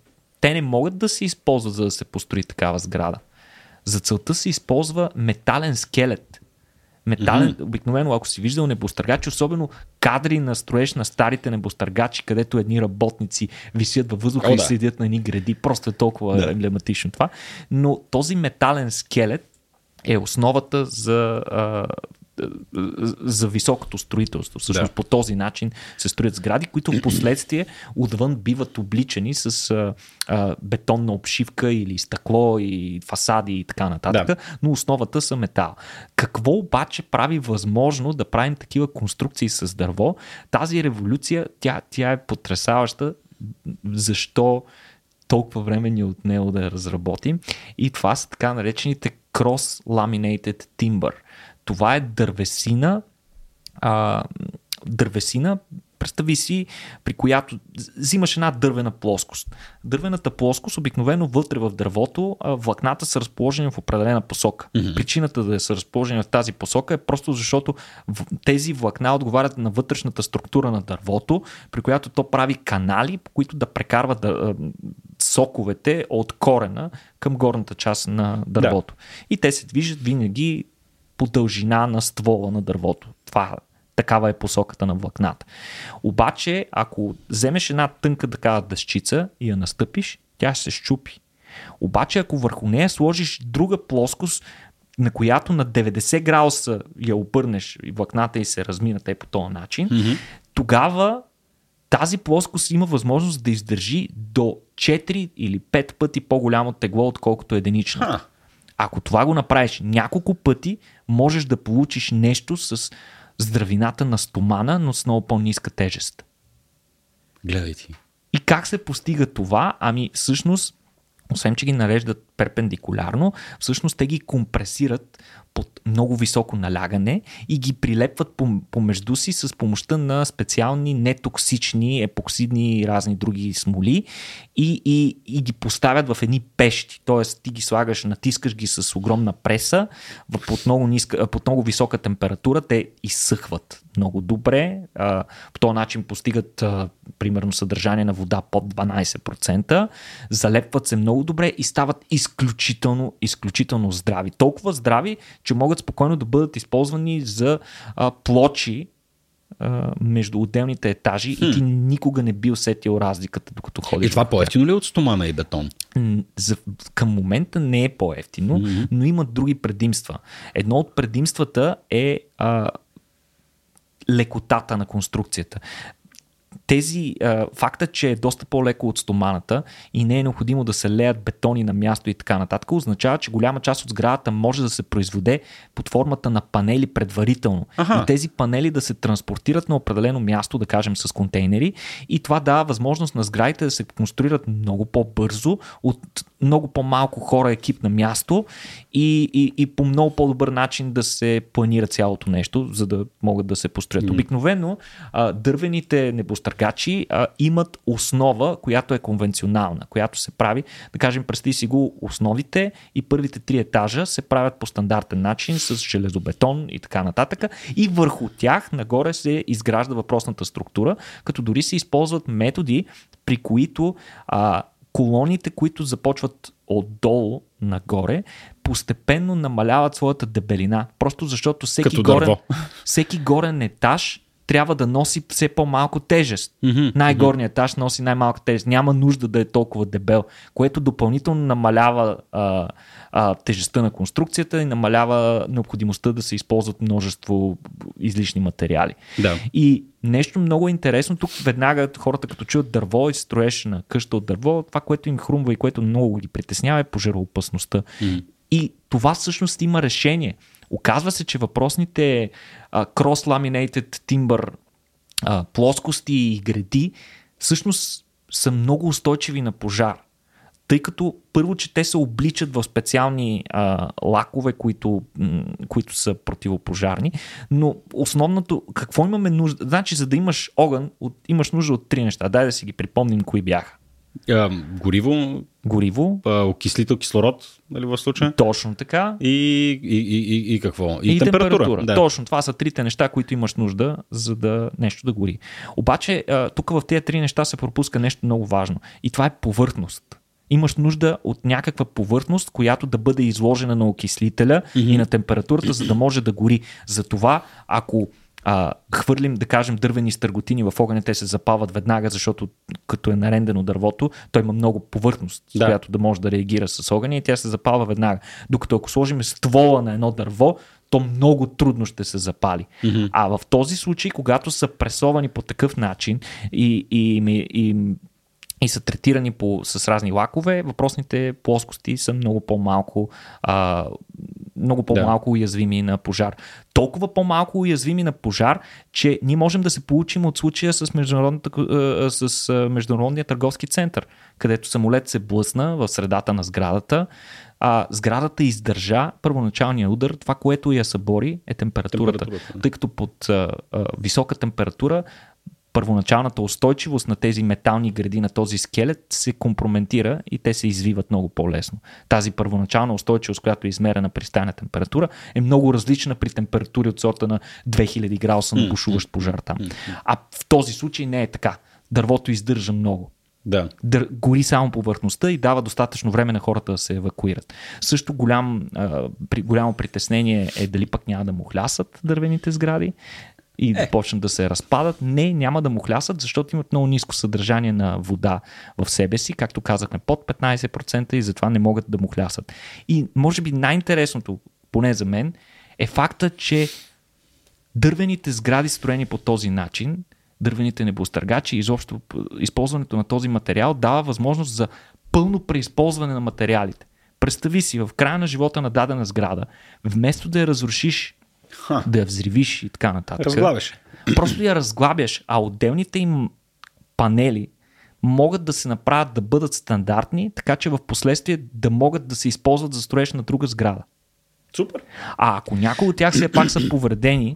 те не могат да се използват, за да се построи такава сграда. За целта се използва метален скелет. Метален, mm-hmm. обикновено, ако си виждал небостъргач, особено кадри на строеж на старите небостъргачи, където едни работници висят във въздуха О, и да. седят на едни гради, просто е толкова да. емблематично това. Но този метален скелет е основата за, а, за високото строителство. Всъщност Да. по този начин се строят сгради, които в последствие отвън биват обличани с а, а, бетонна обшивка или стъкло и фасади и така нататък, Да. но основата са метал. Какво обаче прави възможно да правим такива конструкции с дърво? Тази революция, тя, тя е потрясаваща. Защо толкова време ни е отнело да я разработим. И това са така наречените cross-laminated timber. Това е дървесина, а, дървесина, представи си, при която взимаш една дървена плоскост. Дървената плоскост, обикновено вътре в дървото, влакната са разположени в определена посока. Mm-hmm. Причината да са разположени в тази посока е просто защото тези влакна отговарят на вътрешната структура на дървото, при която то прави канали, по които да прекарва да, а, соковете от корена към горната част на дървото. И те се движат винаги по дължина на ствола на дървото. Това такава е посоката на влакната. Обаче, ако вземеш една тънка такава дъщица и я настъпиш, тя ще се щупи. Обаче, ако върху нея сложиш друга плоскост, на която на 90 градуса я обърнеш и влакната и се разминат е по този начин, mm-hmm. тогава тази плоскост има възможност да издържи до 4 или 5 пъти по-голямо тегло, отколкото единична. Ако това го направиш няколко пъти, можеш да получиш нещо с здравината на стомана, но с много по-ниска тежест. Гледай ти. И как се постига това? Ами всъщност, освен че ги нареждат перпендикулярно, всъщност те ги компресират под много високо налягане и ги прилепват пом- помежду си с помощта на специални нетоксични, епоксидни и разни други смоли и, и, и ги поставят в едни пещи. Тоест ти ги слагаш, натискаш ги с огромна преса под много, ниска, под много висока температура, те изсъхват много добре. По този начин постигат примерно съдържание на вода под 12%, залепват се много добре и стават изключително, изключително здрави. Толкова здрави, че могат спокойно да бъдат използвани за а, плочи а, между отделните етажи и ти никога не би усетил разликата, докато ходиш. И това по-ефтино ли е от стомана и бетон? За, към момента не е по-ефтино, mm-hmm. но има други предимства. Едно от предимствата е а, лекотата на конструкцията. Тези а, факта, че е доста по-леко от стоманата и не е необходимо да се леят бетони на място и така нататък, означава, че голяма част от сградата може да се произведе под формата на панели предварително. Аха. И тези панели да се транспортират на определено място, да кажем с контейнери, и това дава възможност на сградите да се конструират много по-бързо от много по-малко хора екип на място и, и, и по много по-добър начин да се планира цялото нещо, за да могат да се построят. Обикновено а, дървените небостъргачи а, имат основа, която е конвенционална, която се прави, да кажем, представи си го, основите и първите три етажа се правят по стандартен начин с железобетон и така нататък и върху тях нагоре се изгражда въпросната структура, като дори се използват методи, при които а, колоните, които започват отдолу нагоре, постепенно намаляват своята дебелина. Просто защото всеки, Като горен, дърво. всеки горен етаж трябва да носи все по-малко тежест. Мгм, Най-горният етаж носи най-малка тежест. Няма нужда да е толкова дебел, което допълнително намалява а, а, тежестта на конструкцията и намалява необходимостта да се използват множество излишни материали. Да. И нещо много интересно, тук веднага хората като чуят дърво и строеш на къща от дърво, това, което им хрумва и което много ги притеснява е пожароопасността. И това всъщност има решение. Оказва се, че въпросните а, cross-laminated timber плоскости и гради всъщност са много устойчиви на пожар. Тъй като първо, че те се обличат в специални а, лакове, които, м, които са противопожарни, но основното, какво имаме нужда? Значи, за да имаш огън, от, имаш нужда от три неща. Дай да си ги припомним кои бяха. А, гориво, Гориво, а, окислител, кислород, нали в случая? точно така. И, и, и, и, и какво? И, температура. Да. Точно, това са трите неща, които имаш нужда, за да нещо да гори. Обаче, тук в тези три неща се пропуска нещо много важно. И това е повърхност. Имаш нужда от някаква повърхност, която да бъде изложена на окислителя mm-hmm. и на температурата, за да може да гори. Затова, ако а, хвърлим, да кажем, дървени стърготини в огъня, те се запалват веднага, защото като е нарендено дървото, той има много повърхност, с Да. която да може да реагира с огъня и тя се запалва веднага. Докато ако сложим ствола на едно дърво, то много трудно ще се запали. Mm-hmm. А в този случай, когато са пресовани по такъв начин и, и, и, и и са третирани по, с разни лакове, въпросните плоскости са много по-малко, а, много по-малко да. уязвими на пожар. Толкова по-малко уязвими на пожар, че ние можем да се получим от случая с, с Международния търговски център, където самолет се блъсна в средата на сградата. А, сградата издържа първоначалния удар. Това, което я събори, е температурата. Температурата. Тъй като под а, а, висока температура първоначалната устойчивост на тези метални гради на този скелет се компрометира и те се извиват много по-лесно. Тази първоначална устойчивост, която е измерена при стайна температура, е много различна при температури от сорта на 2000 градуса на бушуващ пожар там. А в този случай не е така. Дървото издържа много. Да. Дър, гори само повърхността и дава достатъчно време на хората да се евакуират. Също голям, а, при, голямо притеснение е дали пък няма да му хлясат дървените сгради и да почнат да се разпадат. Не, няма да му хлясат, защото имат много ниско съдържание на вода в себе си, както казахме, под 15% и затова не могат да му хлясат. И може би най-интересното, поне за мен, е факта, че дървените сгради, строени по този начин, дървените небостъргачи, изобщо използването на този материал дава възможност за пълно преизползване на материалите. Представи си, в края на живота на дадена сграда, вместо да я разрушиш, Ха. да я взривиш и така нататък. Разглавяше. Просто я разглабяш, а отделните им панели могат да се направят да бъдат стандартни, така че в последствие да могат да се използват за строеж на друга сграда. Супер. А ако някои от тях все пак са повредени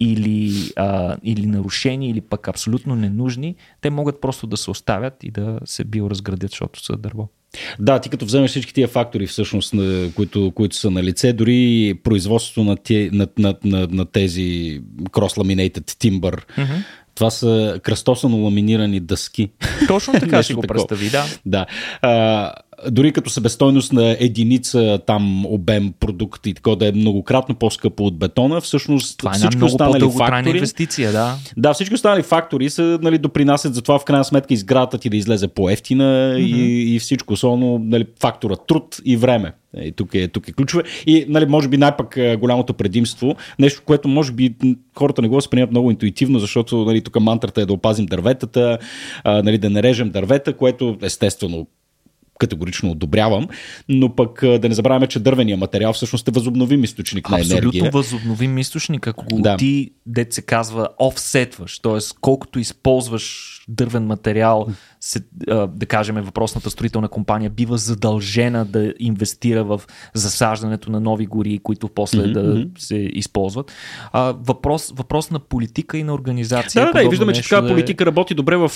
или, а, или нарушени, или пък абсолютно ненужни, те могат просто да се оставят и да се биоразградят, защото са дърво. Да, ти като вземеш всички тия фактори, всъщност, на, които, които са на лице, дори производството на, тие, на, на, на, на тези cross-laminated timber, mm-hmm. това са кръстосано ламинирани дъски. Точно така си го такова. представи, да. Да. А, дори като себестойност на единица там обем продукт и така да е многократно по-скъпо от бетона, всъщност Това е всички много останали фактори, инвестиция, да. да, всички останали фактори са, нали, допринасят за това в крайна сметка изградата ти да излезе по-ефтина mm-hmm. и, и всичко, особено нали, фактора труд и време. И тук е, тук е ключове. И, нали, може би най-пак голямото предимство, нещо, което може би хората не го възприемат много интуитивно, защото нали, тук мантрата е да опазим дърветата, а, нали, да не режем дървета, което естествено категорично одобрявам, но пък да не забравяме, че дървения материал всъщност е възобновим източник на енергия. Абсолютно възобновим източник, ако го да. ти, дет се казва, офсетваш, т.е. колкото използваш дървен материал, се, да кажем, въпросната строителна компания бива задължена да инвестира в засаждането на нови гори, които после mm-hmm. да се използват. А, въпрос, въпрос на политика и на организация. Да, да, и виждаме, че такава да политика работи добре в,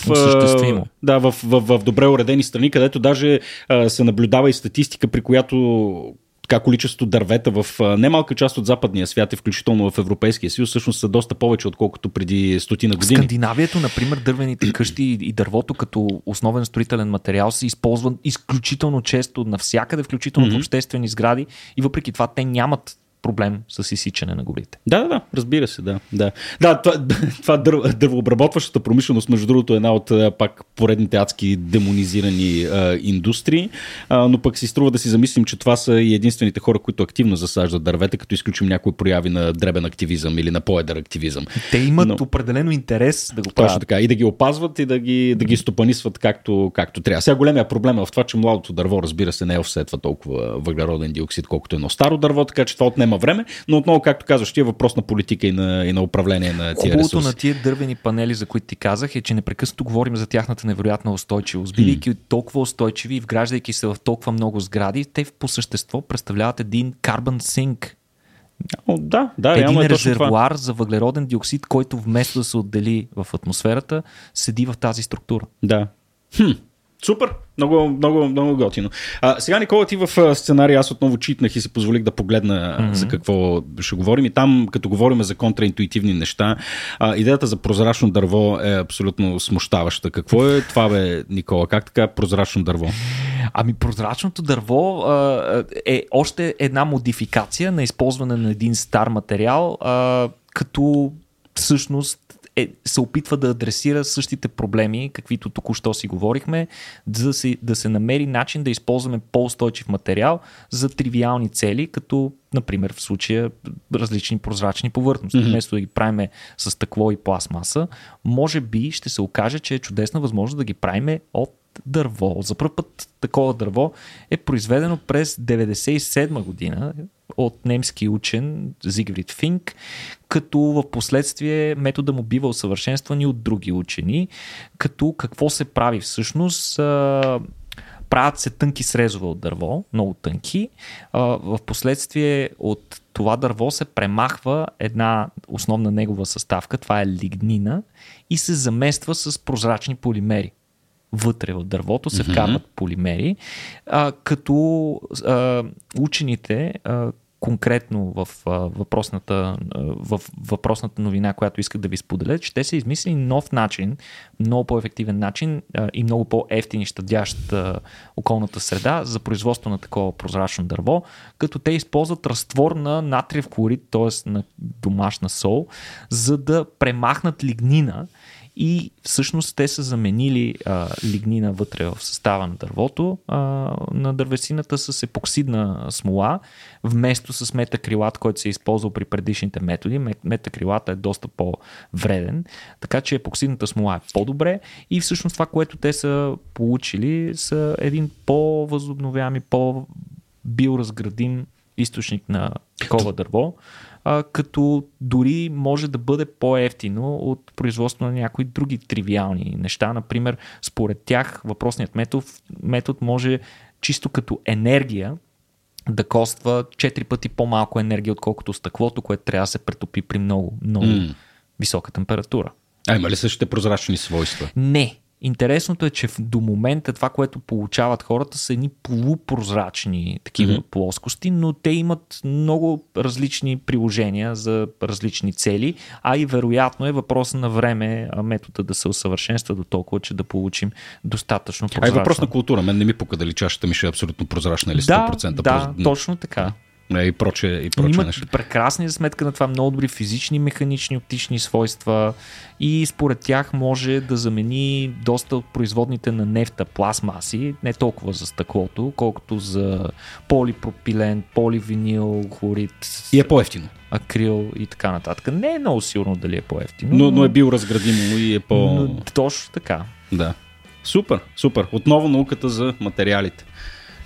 да, в, в, в, в добре уредени страни, където даже а, се наблюдава и статистика, при която така количество дървета в немалка част от западния свят и включително в Европейския съюз всъщност са доста повече, отколкото преди стотина години. В Скандинавието, например, дървените къщи и дървото като основен строителен материал се използват изключително често навсякъде, включително mm-hmm. в обществени сгради и въпреки това те нямат проблем с изсичане на горите. Да, да, да, разбира се, да. Да, да това, това дърво, дървообработващата промишленост, между другото, е една от пак поредните адски демонизирани а, индустрии, а, но пък си струва да си замислим, че това са и единствените хора, които активно засаждат дървета, като изключим някои прояви на дребен активизъм или на поедър активизъм. Те имат но... определено интерес да го правят. Точно така, и да ги опазват и да ги, да ги стопанисват както, както трябва. Сега големия проблем е в това, че младото дърво, разбира се, не е офсетва толкова въглероден диоксид, колкото едно старо дърво, така че това отнема отнема време, но отново, както казваш, ти е въпрос на политика и на, и на управление на тия Хубавото ресурси. на тия дървени панели, за които ти казах, е, че непрекъснато говорим за тяхната невероятна устойчивост. Бидейки mm. толкова устойчиви и вграждайки се в толкова много сгради, те по същество представляват един carbon sink. О, да, да, един е резервуар за въглероден диоксид, който вместо да се отдели в атмосферата, седи в тази структура. Да. Хм. Супер, много, много, много готино. А, сега, Никола, ти в сценария аз отново читнах и си позволих да погледна mm-hmm. за какво ще говорим. И там, като говорим за контраинтуитивни неща, а, идеята за прозрачно дърво е абсолютно смущаваща. Какво е това, бе, Никола? Как така прозрачно дърво? Ами, прозрачното дърво а, е още една модификация на използване на един стар материал, а, като всъщност е, се опитва да адресира същите проблеми, каквито току-що си говорихме, да се, да се намери начин да използваме по-устойчив материал за тривиални цели, като, например, в случая различни прозрачни повърхности. Mm-hmm. Вместо да ги правиме с такло и пластмаса, може би ще се окаже, че е чудесна възможност да ги правиме от дърво. За първ път такова дърво е произведено през 1997 година от немски учен Зигфрид Финк, като в последствие метода му бива усъвършенстван и от други учени, като какво се прави всъщност правят се тънки срезове от дърво, много тънки. В последствие от това дърво се премахва една основна негова съставка, това е лигнина, и се замества с прозрачни полимери вътре в дървото се вкарват полимери, а, като а, учените, а, конкретно в, а, въпросната, а, в въпросната новина, която исках да ви споделя, че те са измислили нов начин, много по-ефективен начин а, и много по-ефтин и щадящ а, околната среда за производство на такова прозрачно дърво, като те използват разтвор на натриев хлорид, т.е. на домашна сол, за да премахнат лигнина и всъщност те са заменили а, лигнина вътре в състава на дървото, а, на дървесината с епоксидна смола, вместо с метакрилат, който се е използвал при предишните методи. Метакрилата е доста по-вреден, така че епоксидната смола е по-добре. И всъщност това, което те са получили, са един по-възобновяем и по-биоразградим източник на такова дърво а, като дори може да бъде по-ефтино от производство на някои други тривиални неща. Например, според тях въпросният метод, метод може чисто като енергия да коства 4 пъти по-малко енергия, отколкото стъклото, което трябва да се претопи при много, много mm. висока температура. А има ли същите прозрачни свойства? Не, Интересното е, че до момента това, което получават хората са едни полупрозрачни такива mm-hmm. плоскости, но те имат много различни приложения за различни цели, а и вероятно е въпрос на време метода да се усъвършенства до толкова, че да получим достатъчно прозрачно. А е въпрос на култура. Мен не ми пука дали чашата ми ще е абсолютно прозрачна или 100%. Да, да точно така. Е, и проче, и проче Имат неща. прекрасни за сметка на това много добри физични, механични, оптични свойства и според тях може да замени доста от производните на нефта пластмаси, не толкова за стъклото, колкото за полипропилен, поливинил, хлорид. И е по-ефтино. Акрил и така нататък. Не е много сигурно дали е по-ефтино. Но, но е биоразградимо и е по... Но, точно така. Да. Супер, супер. Отново науката за материалите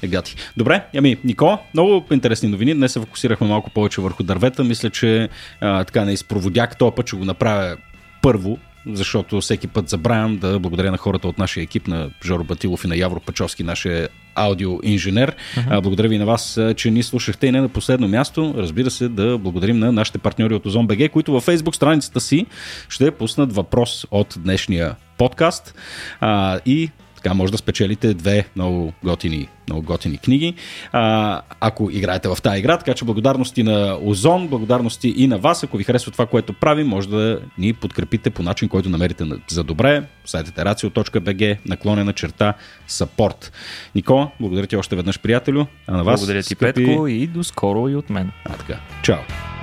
е гати. Добре, ами, Никола, много интересни новини. Днес се фокусирахме малко повече върху дървета. Мисля, че а, така не изпроводях. Този път ще го направя първо, защото всеки път забравям да благодаря на хората от нашия екип, на Жоро Батилов и на Явро Пачовски, нашия аудиоинженер. Uh-huh. Благодаря ви на вас, че ни слушахте и не на последно място. Разбира се, да благодарим на нашите партньори от БГ, които във Facebook страницата си ще пуснат въпрос от днешния подкаст. А, и така може да спечелите две много готини, много готини книги. А, ако играете в тази игра, така че благодарности на Озон, благодарности и на вас. Ако ви харесва това, което правим, може да ни подкрепите по начин, който намерите за добре. Сайтът е racio.bg, наклонена черта, support. Никола, благодаря ти още веднъж, приятелю. А на вас, благодаря ти, скъпи... Петко, и до скоро и от мен. А, така. Чао.